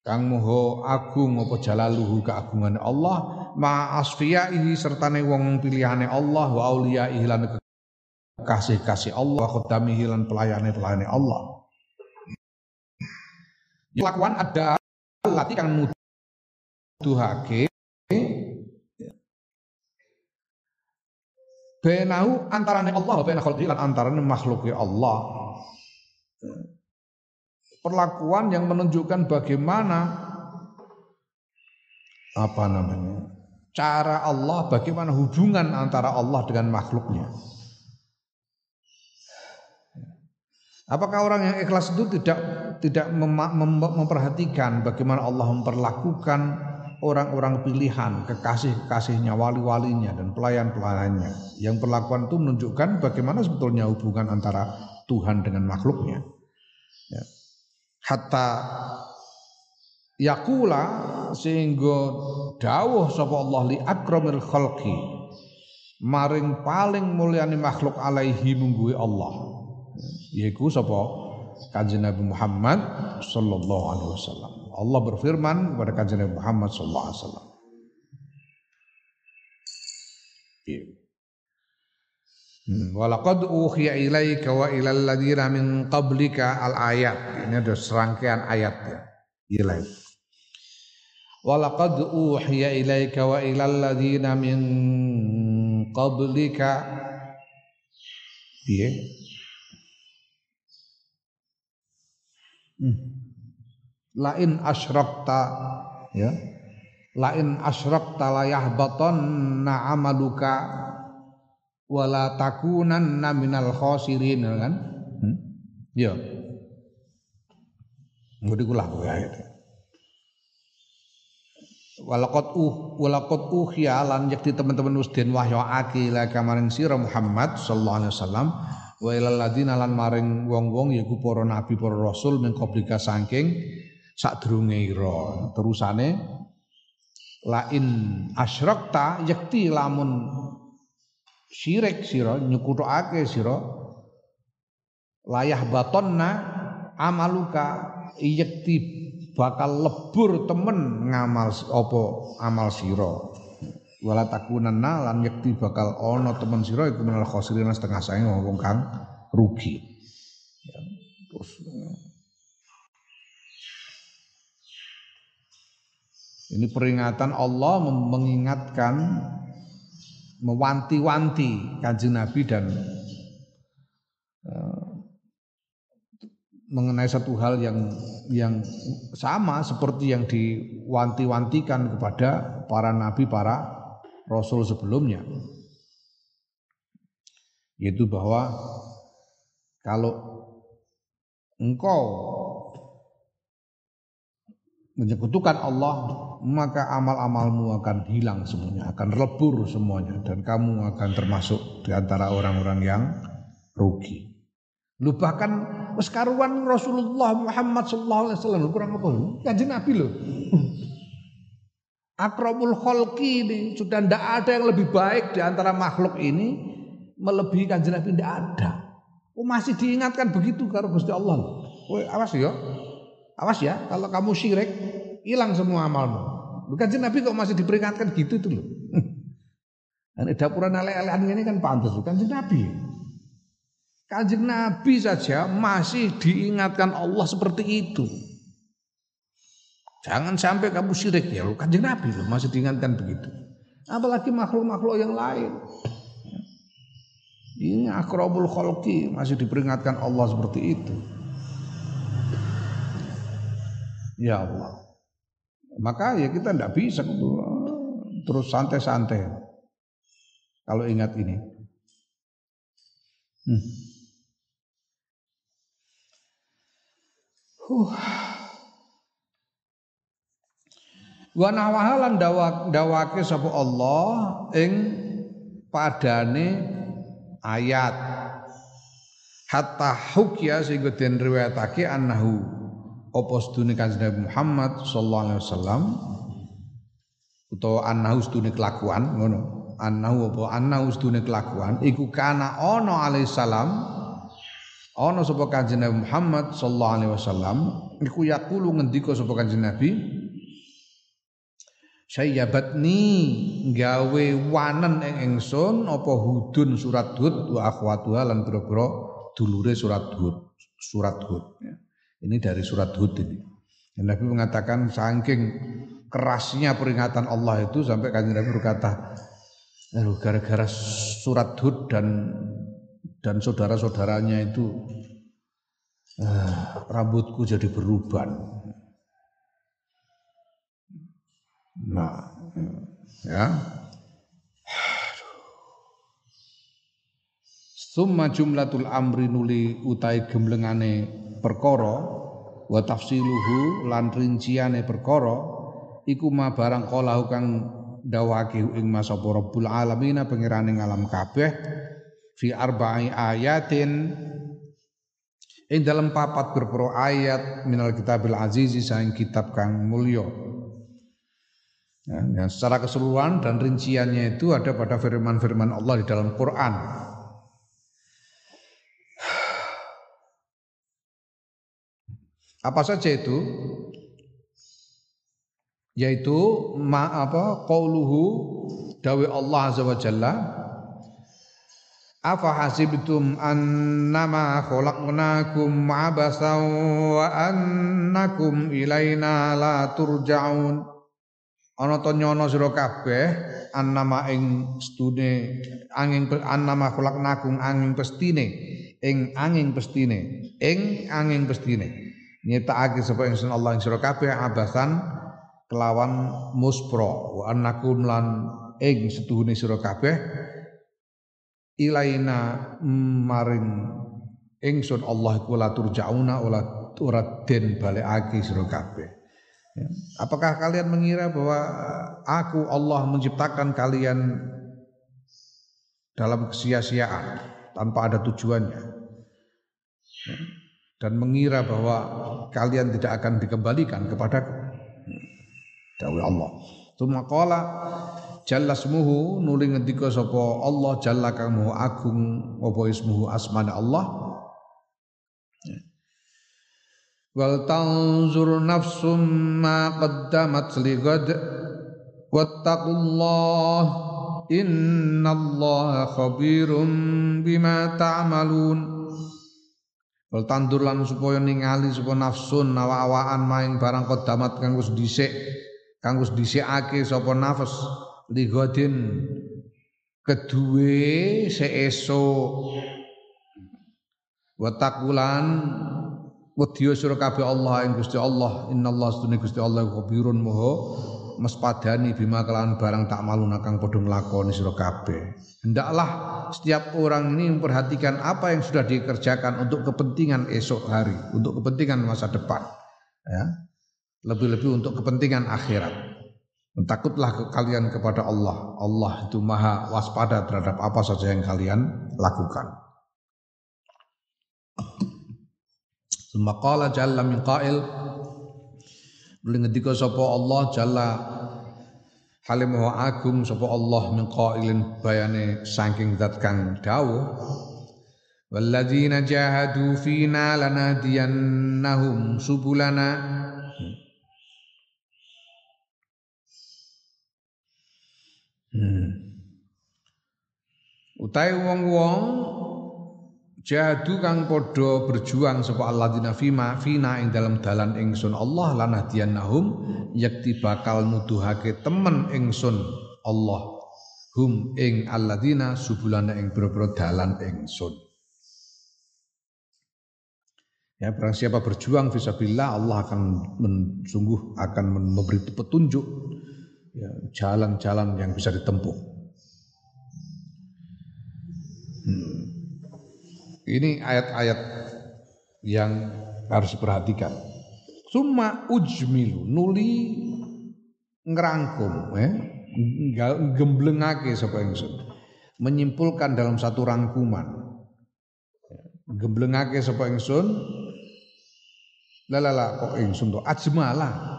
[SPEAKER 1] Kang moho agung apa jalaluhu keagungan Allah ma asfiyaihi sertane wong pilihane Allah wa auliyaihi lan kasih-kasih Allah khodamihi lan pelayane-pelayane Allah. Lakuan ada lati kang nuduhake benahu antarane Allah baina khalqi lan antarane makhluk Allah. Perlakuan yang menunjukkan bagaimana apa namanya? cara Allah bagaimana hubungan antara Allah dengan makhluknya. Apakah orang yang ikhlas itu tidak tidak mem mem memperhatikan bagaimana Allah memperlakukan orang-orang pilihan, kekasih-kekasihnya, wali-walinya dan pelayan-pelayannya. Yang perlakuan itu menunjukkan bagaimana sebetulnya hubungan antara Tuhan dengan makhluknya. Ya. Hatta yakula sehingga dawuh sapa Allah li akramil khalqi maring paling mulyani makhluk alaihi mungguwe Allah yaiku sapa Kanjeng Nabi Muhammad sallallahu alaihi wasallam. Allah berfirman kepada Kanjeng Nabi Muhammad sallallahu alaihi wasallam. Iya. Hmm. Walaqad uhiya ilaika wa ilal ladzina min qablika al ayat. Ini ada serangkaian ayat ya. Ilai. Walaqad uhiya ilaika wa ilal ladzina min qablika. Iya. Lain asyrakta ya. Lain asyrakta la yahbatanna amaluka wala takunanna minal khosirin ya kan. Hmm? Ya. Ngudi kula ayat. Walakot uh walakot uh ya lan yakti teman-teman usden wahyoake la kamaring sira Muhammad sallallahu alaihi wasallam wa ilal ladina lan maring wong-wong yaiku para nabi para rasul min qablika saking sadurunge ira. Terusane lain asyrakta yakti lamun syirik sira nyekutake sira layah batonna amaluka yakti bakal lebur temen ngamal apa amal sira wala takunanna lan yakti bakal ana temen sira iku menal khosirin setengah sae wong kang rugi. Ya, terus Ini peringatan Allah mengingatkan mewanti-wanti kanjeng Nabi dan uh, mengenai satu hal yang yang sama seperti yang diwanti-wantikan kepada para nabi para Rasul sebelumnya yaitu bahwa kalau engkau menyekutukan Allah, maka amal-amalmu akan hilang semuanya, akan lebur semuanya dan kamu akan termasuk di antara orang-orang yang rugi. Lu bahkan Rasulullah Muhammad sallallahu alaihi kurang apa? Kanjeng Nabi lho. Akromul kholki ini sudah tidak ada yang lebih baik di antara makhluk ini melebihi kanjeng Nabi tidak ada. Oh masih diingatkan begitu karena Gusti Allah. Oh, awas ya. Awas ya kalau kamu syirik hilang semua amalmu. Bukan Nabi kok masih diperingatkan gitu tuh loh. Ini dapuran ale-alean ini kan pantas bukan Nabi. Kanjeng Nabi saja masih diingatkan Allah seperti itu. Jangan sampai kamu syirik ya, kanjeng Nabi loh masih diingatkan begitu. Apalagi makhluk-makhluk yang lain. Ini akrabul kholki masih diperingatkan Allah seperti itu. Ya Allah. Maka ya kita tidak bisa terus santai-santai kalau ingat ini. Hmm. Huh. Wa nawahalan dawak dawake sapa Allah ing padane ayat. Hatta hukya sehingga den riwayatake annahu apa sedune Kanjeng Muhammad sallallahu alaihi wasallam utawa annahu sedune kelakuan ngono. Annahu apa? Annahu sedune kelakuan. Iku kana ana alaihi salam ana sapa kanjeng Nabi Muhammad sallallahu alaihi wasallam. Iku yaqulu ngendika sapa kanjeng Nabi Sayyabatni gawe wanen ing ingsun apa hudun surat hud wa akhwatuha lan pira-pira dulure surat hud surat hud ya. Ini dari surat Hud ini. Dan Nabi mengatakan saking kerasnya peringatan Allah itu sampai kanjeng Nabi berkata, gara-gara surat Hud dan dan saudara-saudaranya itu uh, rambutku jadi beruban. Nah, ya. Summa jumlatul amri nuli utai gemlengane perkara wa tafsiluhu lan rinciane perkara iku ma barang kala kang dawake ing masa Rabbul alamin pangerane alam kabeh fi arba'i ayatin ing dalam papat berpro ayat minal kitabil azizi saing kitab kang mulya ya, yang secara keseluruhan dan rinciannya itu ada pada firman-firman Allah di dalam Quran. Apa saja itu? Yaitu ma apa qauluhu dawe Allah azza wa jalla. Afa hasibtum annama khalaqnakum abasan wa annakum ilaina la turja'un Ana to nyono sira kabeh annama ing stune angin annama khalaqnakum angin pestine ing angin pestine ing angin pestine. Nyiptakake sapa ingsun Allah ing sira kabeh abasan kelawan muspro wa annakum lan ing setuhune sira kabeh ilaina maring ingsun Allah iku la turjauna ora den balekake sira kabeh ya. Apakah kalian mengira bahwa aku Allah menciptakan kalian dalam kesia-siaan tanpa ada tujuannya? Ya dan mengira bahwa kalian tidak akan dikembalikan kepadaku. Dawai Allah. Tuma qala jalla smuhu nuli ngendika sapa Allah jalla maha agung apa ismuhu asmane Allah. Wal tanzur nafsum ma qaddamat lighad wattaqullah innallaha khabirum bima ta'malun. Ta Wal tandur lan supaya ningali supaya nafsun nawa-awaan maing barang kodamat kang wis dhisik kang wis dhisikake sapa nafas ligodin kedue seesuk wa taqulan wedya sira kabeh Allah ing Gusti Allah innallaha sunni Gusti Allah khabirun moho mespadani bima kelawan barang tak malu nakang padha nglakoni sira kabeh. Hendaklah setiap orang ini memperhatikan apa yang sudah dikerjakan untuk kepentingan esok hari, untuk kepentingan masa depan. Ya. lebih-lebih untuk kepentingan akhirat. Takutlah kalian kepada Allah. Allah itu maha waspada terhadap apa saja yang kalian lakukan. Sumaqala jalla min qail. Nuli ngendika sapa Allah jalla halim agung sapa Allah min qailin bayane saking zat kang dawuh. Walladzina jahadu fina lanahdiyannahum subulana. Hmm. Utai wong-wong jadu kang padha berjuang sapa alladzina fima fina ing dalam dalan ingsun Allah lanahdiyannahum yakti bakal nuduhake temen ingsun Allah hum ing alladzina subulana ing boro dalan ingsun Ya, barang siapa berjuang fisabilillah Allah akan men, sungguh akan memberi petunjuk ya, jalan-jalan yang bisa ditempuh. Hmm. Ini ayat-ayat yang harus diperhatikan. Summa ujmilu nuli ngerangkum ya gemblengake sapa ingsun menyimpulkan dalam satu rangkuman gemblengake sapa ingsun Lalala kok ingsun to ajmala.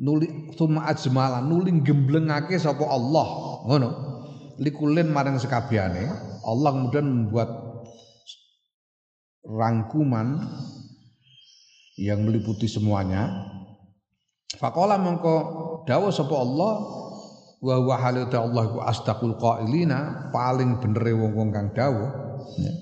[SPEAKER 1] Nuli summa ajmala nuli gemblengake sapa Allah. Ngono. Likulin maring sekabehane Allah kemudian membuat rangkuman yang meliputi semuanya. Faqala mongko dawuh sapa Allah wa huwa Allah ku astaqul qailina paling benere wong-wong kang dawuh. Ya.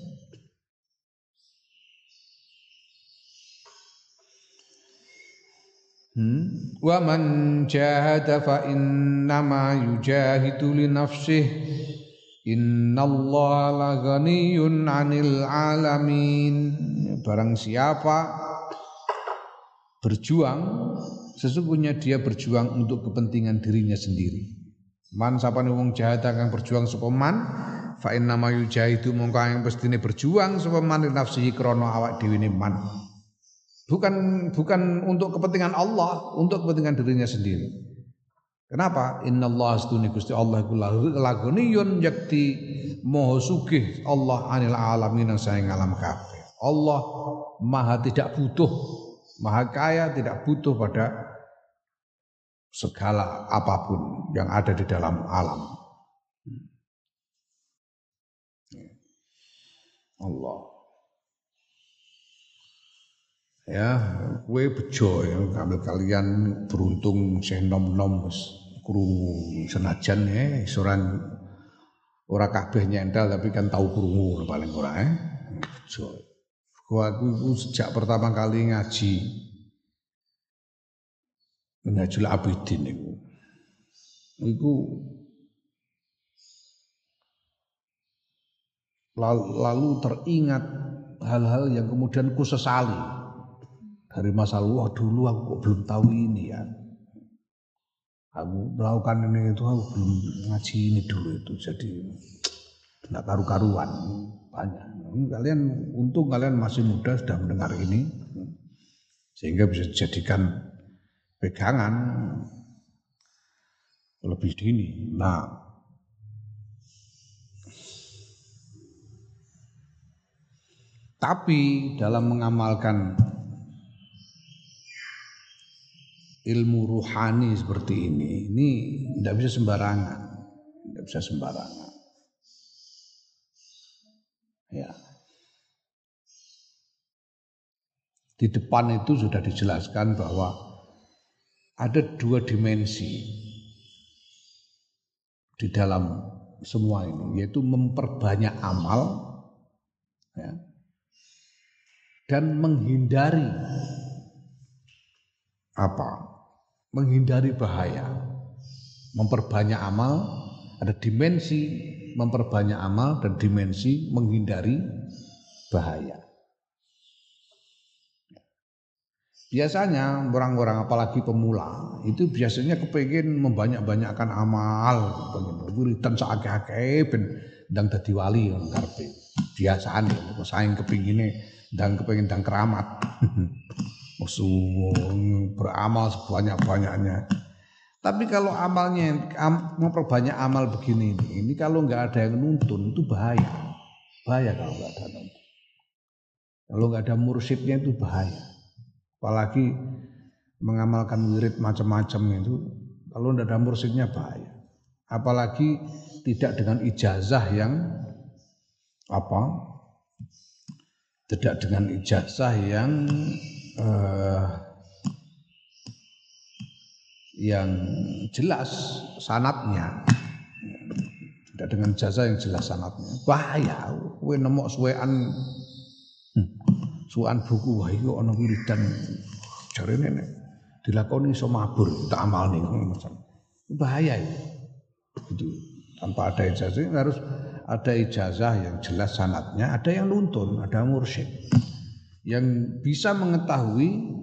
[SPEAKER 1] Hmm? Wa man jahada fa innama yujahidu li nafsih Innallaha la ghaniyun 'anil 'alamin. Barang siapa berjuang sesungguhnya dia berjuang untuk kepentingan dirinya sendiri. Man sapane wong jahat akan berjuang sapa man? Fa innama yujahidu mongko yang pestine berjuang sapa man nafsihi krana awak dhewe man. Bukan bukan untuk kepentingan Allah, untuk kepentingan dirinya sendiri. Kenapa? Inna Allah astuni Gusti Allah iku laguniyun yakti moho sugih Allah anil alamin yang sayang alam kabeh. Allah maha tidak butuh, maha kaya tidak butuh pada segala apa pun yang ada di dalam alam. Allah ya kue bejo ya kalian beruntung saya nom nom krungu senajan ya isuran ora kabeh nyentel tapi kan tahu krungu paling ora eh. Bejo aku sejak pertama kali ngaji ngaji abidin itu itu lalu teringat hal-hal yang kemudian ku sesali. Dari masa lalu dulu aku kok belum tahu ini ya aku melakukan ini itu aku belum ngaji ini dulu itu jadi tidak karu-karuan banyak. Kalian untung kalian masih muda sudah mendengar ini sehingga bisa dijadikan pegangan lebih dini. Nah tapi dalam mengamalkan ilmu ruhani seperti ini ini tidak bisa sembarangan. Tidak bisa sembarangan. Ya. Di depan itu sudah dijelaskan bahwa ada dua dimensi di dalam semua ini yaitu memperbanyak amal ya, dan menghindari apa menghindari bahaya, memperbanyak amal, ada dimensi memperbanyak amal dan dimensi menghindari bahaya. Biasanya orang-orang apalagi pemula itu biasanya kepengen membanyak-banyakkan amal, pengen wiridan sakake-akeh ben ndang dadi wali karepe. Biasane saing kepingine ndang kepengin ndang keramat. beramal sebanyak-banyaknya. Tapi kalau amalnya am, memperbanyak amal begini ini, ini kalau nggak ada yang nuntun itu bahaya. Bahaya kalau nggak ada nuntun. Kalau nggak ada mursyidnya itu bahaya. Apalagi mengamalkan wirid macam-macam itu, kalau nggak ada mursyidnya bahaya. Apalagi tidak dengan ijazah yang apa? Tidak dengan ijazah yang eh, yang jelas sanatnya. Tidak dengan jasa yang jelas sanatnya. Bahaya. Kowe nemok suwean. Hmm, suwean buku. Wah iku ana wiridan. Jarene nek dilakoni iso mabur. Tak amal nih macam bahaya itu. itu tanpa ada ijazah harus ada ijazah yang jelas sanatnya. Ada yang nuntun ada mursyid yang bisa mengetahui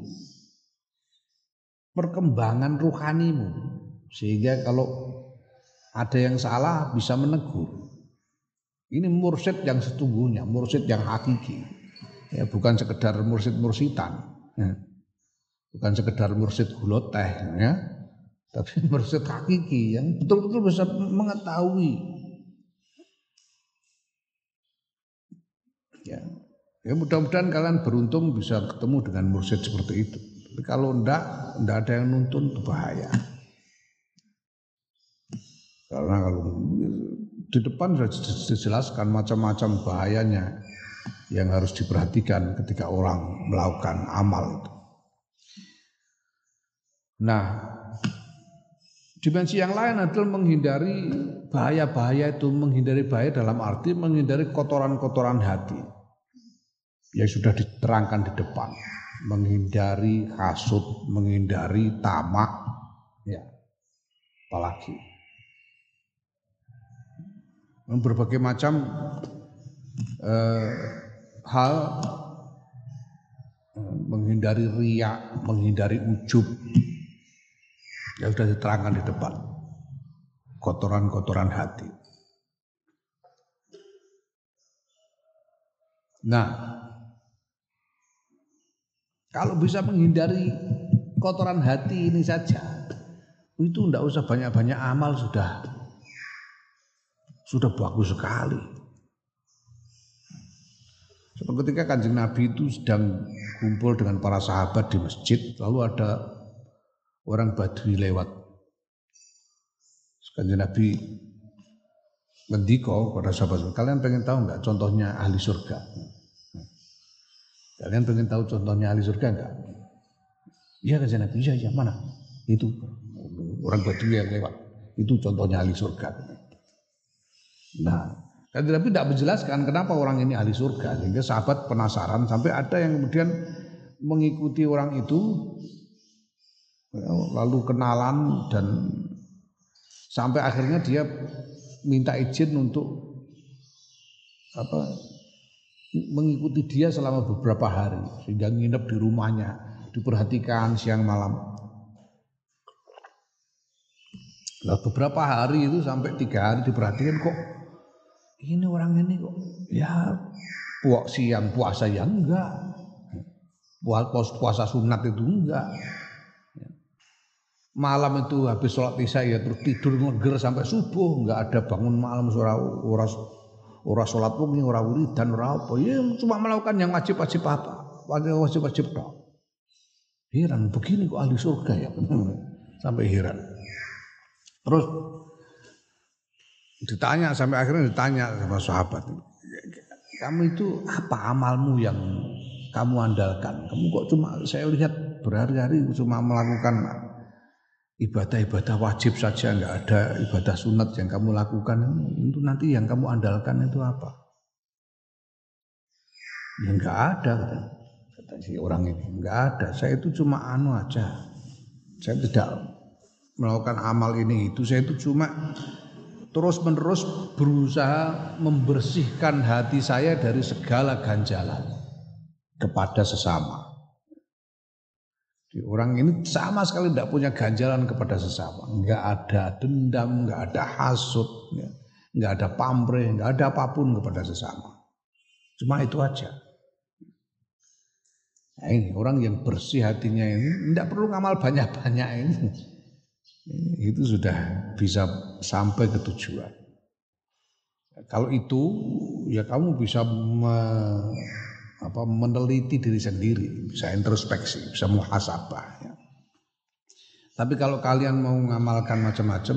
[SPEAKER 1] perkembangan ruhanimu sehingga kalau ada yang salah bisa menegur. Ini mursyid yang setungguhnya, mursyid yang hakiki. Ya, bukan sekedar mursyid-mursidan. Ya. Bukan sekedar mursyid gulot teh ya. Tapi mursyid hakiki yang betul-betul bisa mengetahui. Ya. Ya mudah-mudahan kalian beruntung bisa ketemu dengan mursyid seperti itu. Tapi kalau enggak, enggak ada yang nuntun itu bahaya. Karena kalau di depan sudah dijelaskan macam-macam bahayanya yang harus diperhatikan ketika orang melakukan amal itu. Nah, dimensi yang lain adalah menghindari bahaya-bahaya itu, menghindari bahaya dalam arti menghindari kotoran-kotoran hati yang sudah diterangkan di depan. Menghindari hasut, menghindari tamak, ya, apalagi. Berbagai macam eh, hal eh, menghindari riak, menghindari ujub yang sudah diterangkan di depan. Kotoran-kotoran hati. Nah, kalau bisa menghindari kotoran hati ini saja, itu tidak usah banyak-banyak amal sudah sudah bagus sekali. Seperti ketika kanjeng Nabi itu sedang kumpul dengan para sahabat di masjid, lalu ada orang Badui lewat. Kanjeng Nabi mendiko pada sahabat, kalian pengen tahu nggak contohnya ahli surga? Kalian pengen tahu contohnya ahli surga enggak? Iya kan Nabi, iya, iya, mana? Itu orang Badui yang lewat. Itu contohnya ahli surga. Nah, kan Nabi tidak menjelaskan kenapa orang ini ahli surga. Sehingga sahabat penasaran sampai ada yang kemudian mengikuti orang itu lalu kenalan dan sampai akhirnya dia minta izin untuk apa mengikuti dia selama beberapa hari sehingga nginep di rumahnya diperhatikan siang malam. Nah, beberapa hari itu sampai tiga hari diperhatikan kok ini orang ini kok ya puak siang puasa ya enggak? Puasa, puasa sunat itu enggak? Malam itu habis sholat isya ya terus tidur ngeger sampai subuh enggak ada bangun malam suara uras ora sholat wengi, ora wiridan, ora apa. Ya cuma melakukan yang wajib-wajib apa? Wajib-wajib tok. Heran begini kok ahli surga ya. sampai heran. Terus ditanya sampai akhirnya ditanya sama sahabat. Kamu itu apa amalmu yang kamu andalkan? Kamu kok cuma saya lihat berhari-hari cuma melakukan ibadah-ibadah wajib saja nggak ada ibadah sunat yang kamu lakukan. Itu nanti yang kamu andalkan itu apa? Ya nggak ada kata, kata si orang ini. Nggak ada. Saya itu cuma anu aja. Saya tidak melakukan amal ini itu. Saya itu cuma terus menerus berusaha membersihkan hati saya dari segala ganjalan kepada sesama Orang ini sama sekali tidak punya ganjalan kepada sesama. Enggak ada dendam, enggak ada hasut, ya. enggak ada pamrih, enggak ada apa pun kepada sesama. Cuma itu aja. Nah, ini orang yang bersih hatinya ini tidak perlu ngamal banyak-banyak ini. Itu sudah bisa sampai ke tujuan. Kalau itu ya kamu bisa apa, meneliti diri sendiri, bisa introspeksi, bisa muhasabah. Ya. Tapi kalau kalian mau ngamalkan macam-macam,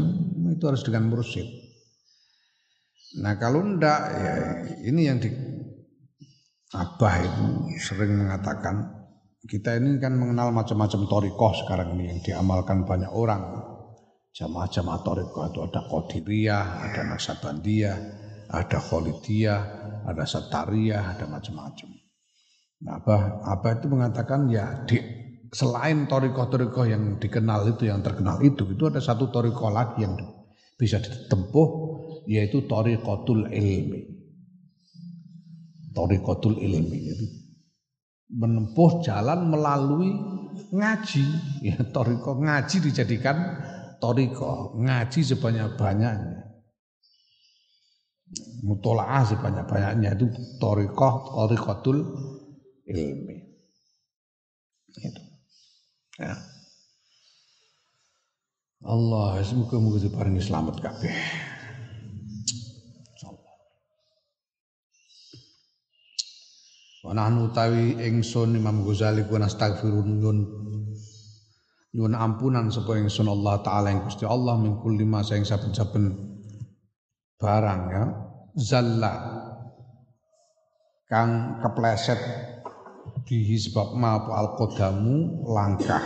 [SPEAKER 1] itu harus dengan mursyid. Nah kalau ndak ya ini yang di Abah itu sering mengatakan kita ini kan mengenal macam-macam torikoh sekarang ini yang diamalkan banyak orang. Jamaah-jamaah torikoh itu ada Qadiriyah, ada Naksabandiyah, ada Kholidiyah, ada Satariyah, ada macam-macam. Nah, Abah, itu mengatakan ya di selain torikoh-torikoh yang dikenal itu, yang terkenal itu, itu ada satu torikoh lagi yang bisa ditempuh, yaitu torikotul ilmi. Torikotul ilmi. Jadi menempuh jalan melalui ngaji. Ya, toriko ngaji dijadikan toriko. Ngaji sebanyak-banyaknya. Mutola'ah sebanyak-banyaknya itu toriko, torikotul ilmi. Itu. Ya. Allah semoga-moga diparingi selamat kabeh. Wa nahnu tawi ingsun Imam Ghazali ku nastaghfirun nyun nyun ampunan sapa ingsun Allah taala ing Gusti Allah min kulli ma sing saben-saben barang ya zalla kang kepleset bihi sebab ma apa alqadamu langkah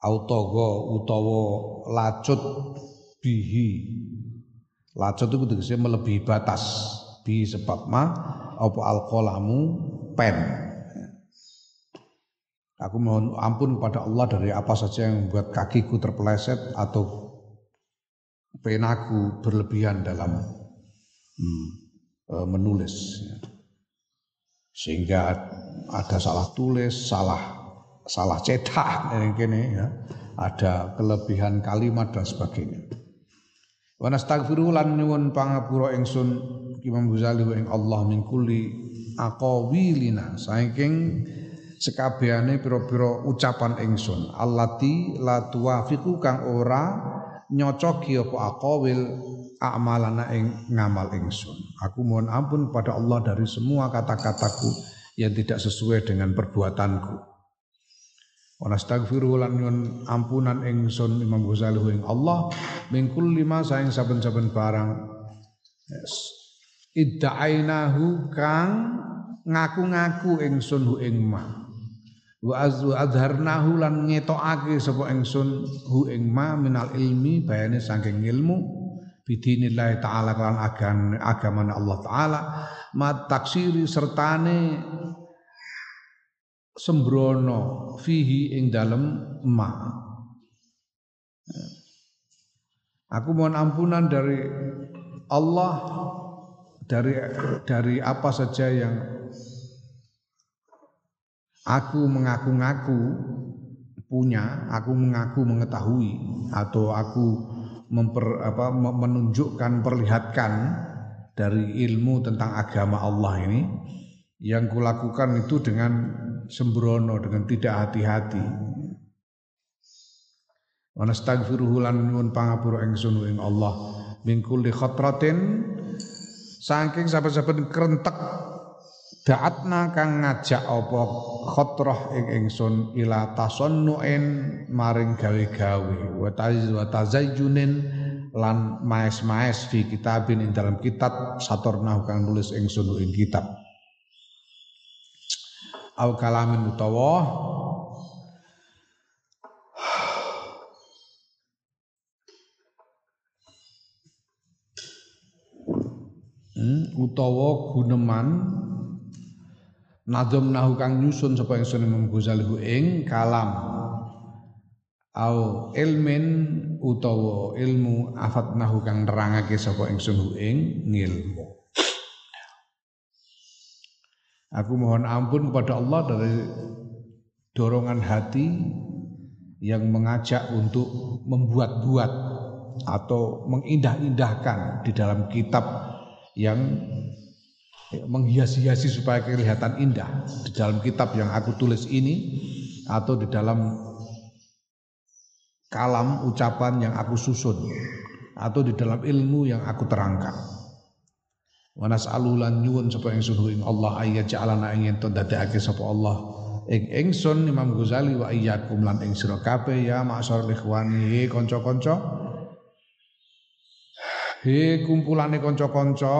[SPEAKER 1] autogo utawa lacut bihi lacut itu tegese melebihi batas bi sebab ma apa alqalamu pen. Aku mohon ampun kepada Allah dari apa saja yang membuat kakiku terpeleset atau penaku berlebihan dalam hmm, e, menulis. Sehingga ada salah tulis, salah salah cetak ini ya. Ada kelebihan kalimat dan sebagainya. Wa nastaghfiru lan nyuwun pangapura ingsun Imam Ghazali ing Allah min kulli aqawilina saking sekabehane pira-pira ucapan ingsun allati la tuwafiqu kang ora nyocoki apa aqawil amalana ing ngamal ingsun. Aku mohon ampun pada Allah dari semua kata-kataku yang tidak sesuai dengan perbuatanku. Wa nastaghfiru lan nyun ampunan ingsun Imam Ghazali ing Allah min kulli ma saing saben-saben barang. Yes. idda'ainahu kang ngaku-ngaku ingsun hu ing ma. Wa azwa adharnahu lan ngetokake sapa ingsun hu ing ma minal ilmi bayane saking ilmu bidinillahi taala agama agama Allah taala mat taksiri sertane sembrono fihi ing dalem ma. Aku mohon ampunan dari Allah dari dari apa saja yang aku mengaku-ngaku punya, aku mengaku mengetahui atau aku memper, apa, menunjukkan perlihatkan dari ilmu tentang agama Allah ini yang kulakukan itu dengan sembrono dengan tidak hati-hati. Wa nastaghfiruhu lan nyuwun pangapura ingsun ing Allah min kulli khatratin saking saben-saben krentek Da'atna kang ngajak apa khotroh ing ingsun ila tasannuin maring gawe-gawe wa tazayyunin lan maes-maes fi kitabin ing dalam kitab satorna kang nulis ingsun ing kitab. Au kalamin utawa hmm, utawa guneman nadom nahu kang nyusun sapa ingsun Imam Ghazali ing kalam. Au ilmin utawa ilmu afatnahu kang nerangake sapa ingsun ing ngilmu. Aku mohon ampun kepada Allah dari dorongan hati yang mengajak untuk membuat-buat atau mengindah-indahkan di dalam kitab yang menghias-hiasi supaya kelihatan indah di dalam kitab yang aku tulis ini atau di dalam kalam ucapan yang aku susun atau di dalam ilmu yang aku terangkan. Wa nas'alu lan nyuwun sapa ingsun ing Allah ayat ja'alana ing ento dadekake sapa Allah ing ingsun Imam Ghazali wa iyyakum lan ing sira kabeh ya masyar ikhwani kanca-kanca he kumpulane kanca-kanca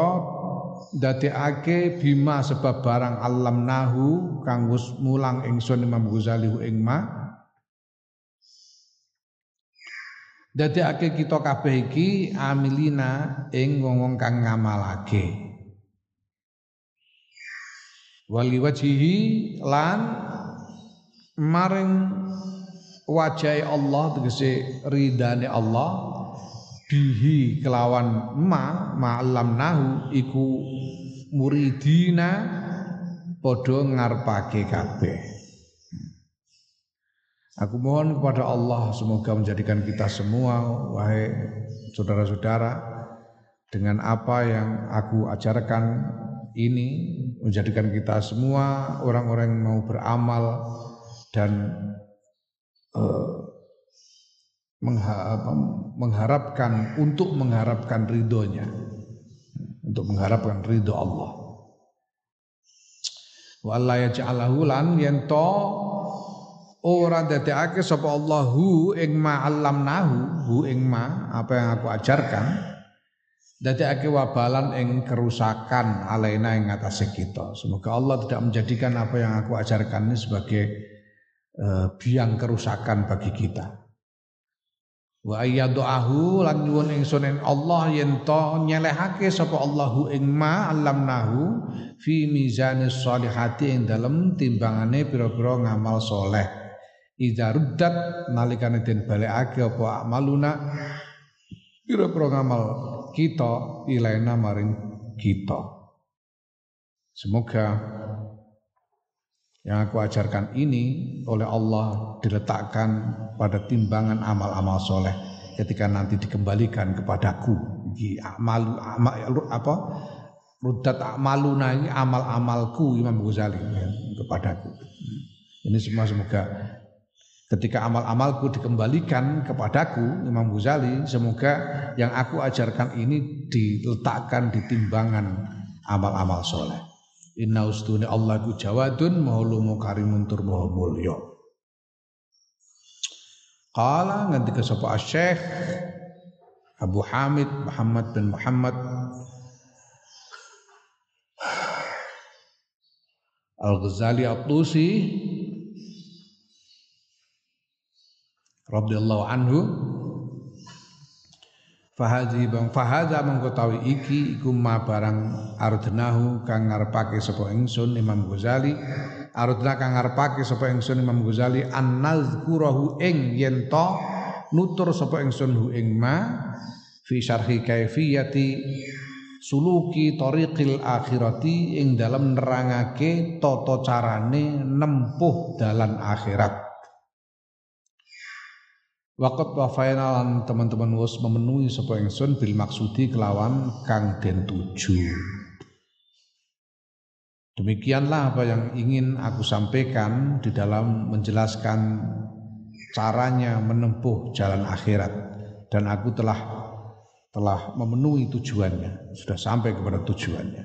[SPEAKER 1] dadekake bima sebab barang alam nahu kang mulang ingsun Imam Ghazali ing ma Dadekake kita kabeh iki amilina ing wong kang ngamalake. Wali wajihi lan maring wajahi Allah tegese ridane Allah bihi kelawan ma ma'lam nahu iku muridina padha ngarepake kabeh. Aku mohon kepada Allah semoga menjadikan kita semua wahai saudara-saudara dengan apa yang aku ajarkan ini menjadikan kita semua orang-orang yang mau beramal dan uh, mengharapkan untuk mengharapkan ridhonya untuk mengharapkan ridho Allah. Wa Allah yaj'alahu lan yento ora dadekake sapa Allahu ing ma nahu hu ing ma apa yang aku ajarkan dadekake wabalan ing kerusakan alaina ing atase kita. Semoga Allah tidak menjadikan apa yang aku ajarkan ini sebagai uh, biang kerusakan bagi kita wa ayyadahu lan nyuwun ingsun Allah yen to nyelehake sapa Allahu ing ma nahu fi mizanis solihati ing dalem timbangane pira-pira ngamal soleh Ida ruddat nalikane den balekake apa amaluna pira-pira ngamal kita ilaina maring kita. Semoga yang aku ajarkan ini oleh Allah diletakkan pada timbangan amal-amal soleh ketika nanti dikembalikan kepadaku. Iki amalu amal, apa? Rudat amaluna ini amal-amalku Imam Ghazali ya, kepadaku. Ini semua semoga Ketika amal-amalku dikembalikan kepadaku Imam Ghazali semoga yang aku ajarkan ini diletakkan di timbangan amal-amal soleh. Inna ustuni Allah ku jawadun mahulumu karimun tur maha mulya. Qala nganti sapa Syekh Abu Hamid Muhammad bin Muhammad Al-Ghazali At-Tusi radhiyallahu anhu Fahazi bang fahaza mengkotawi iki iku ma barang ardnahu kang ngarepake sapa ingsun Imam Ghazali. Ardna kang ngarepake sapa ingsun Imam Ghazali an nazkurahu ing yen to nutur sapa ingsun hu ing ma fi syarhi kaifiyati suluki tariqil akhirati ing dalam nerangake tata carane nempuh dalan akhirat Wakat wa finalan teman-teman wos memenuhi sapa ingsun bil maksudi kelawan kang den tuju. Demikianlah apa yang ingin aku sampaikan di dalam menjelaskan caranya menempuh jalan akhirat dan aku telah telah memenuhi tujuannya, sudah sampai kepada tujuannya.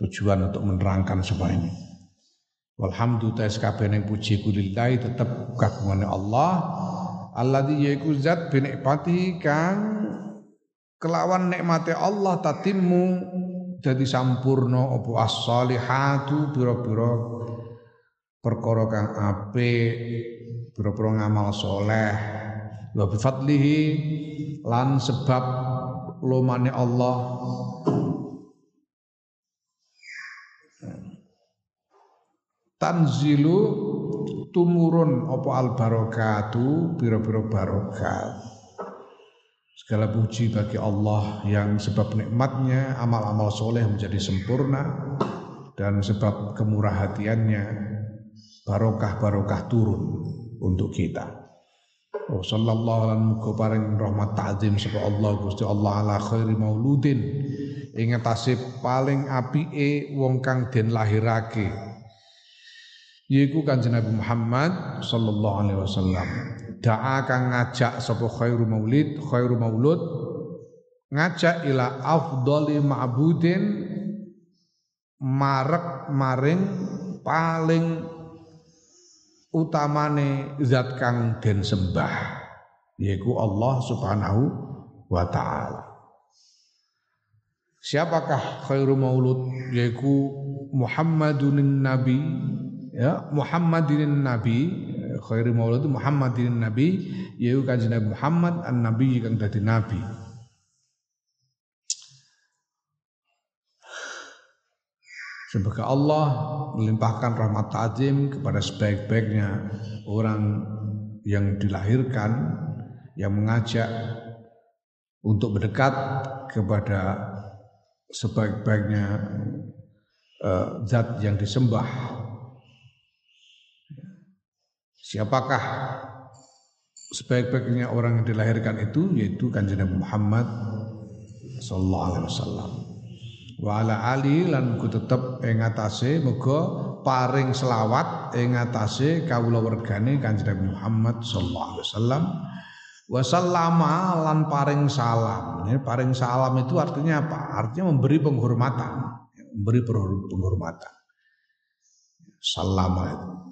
[SPEAKER 1] Tujuan untuk menerangkan semua ini. Walhamdulillah kabeh puji kulillahi tetap kagungane Allah alladzi yaiku zat binikmati kang kelawan nikmate Allah tatimmu jadi sampurno apa as-salihatu pira-pira perkara kang apik pira-pira ngamal soleh. Wa bi fadlihi lan sebab lomane Allah tanzilu tumurun apa al barokatu biro-biro barokat. Segala puji bagi Allah yang sebab nikmatnya amal-amal soleh menjadi sempurna dan sebab kemurah hatiannya barokah-barokah turun untuk kita. Oh sallallahu alaihi muga paring rahmat ta'zim sapa Allah Gusti Allah ala khairi mauludin. Ing paling apike wong kang den lahirake yaiku Kanjeng Nabi Muhammad sallallahu alaihi wasallam. Da'a kang ngajak sapa khairu maulid khairu maulud ngajak ila afdali ma'budin marek maring paling utamane zat kang den sembah yaiku Allah Subhanahu wa taala. Siapakah khairu maulud? Yaiku Muhammadun Nabi ya Muhammadin Nabi khairu maulud Muhammadin Nabi yaiku kanjeng Nabi Muhammad an-Nabi kang dadi nabi Semoga Allah melimpahkan rahmat ta'zim kepada sebaik-baiknya orang yang dilahirkan yang mengajak untuk mendekat kepada sebaik-baiknya uh, zat yang disembah. Siapakah sebaik-baiknya orang yang dilahirkan itu? Yaitu kanjeng Nabi Muhammad sallallahu alaihi wasallam. Wa ala ali lan ku tetep ing atase muga paring selawat ing atase kawula wergane Kanjeng Nabi Muhammad sallallahu alaihi wasallam. Wa sallama lan paring salam. Ini paring salam itu artinya apa? Artinya memberi penghormatan. Memberi penghormatan. Salama itu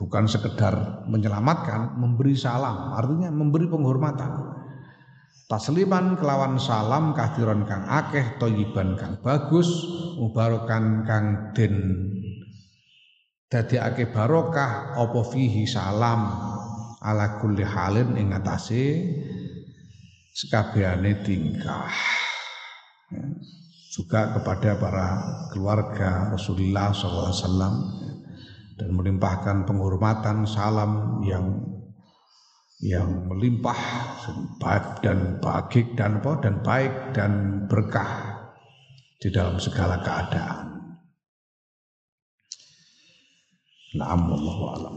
[SPEAKER 1] bukan sekedar menyelamatkan memberi salam. Artinya memberi penghormatan. Tasliman kelawan salam kathiron kang akeh toyiban kang bagus mubarokan kang den dadi akeh barokah apa fihi salam ala kulli halin ing atase sekabehane tingkah. Ya. juga kepada para keluarga Rasulullah SAW dan melimpahkan penghormatan salam yang yang melimpah baik dan baik dan apa dan baik dan berkah di dalam segala keadaan. Naam wallahu a'lam.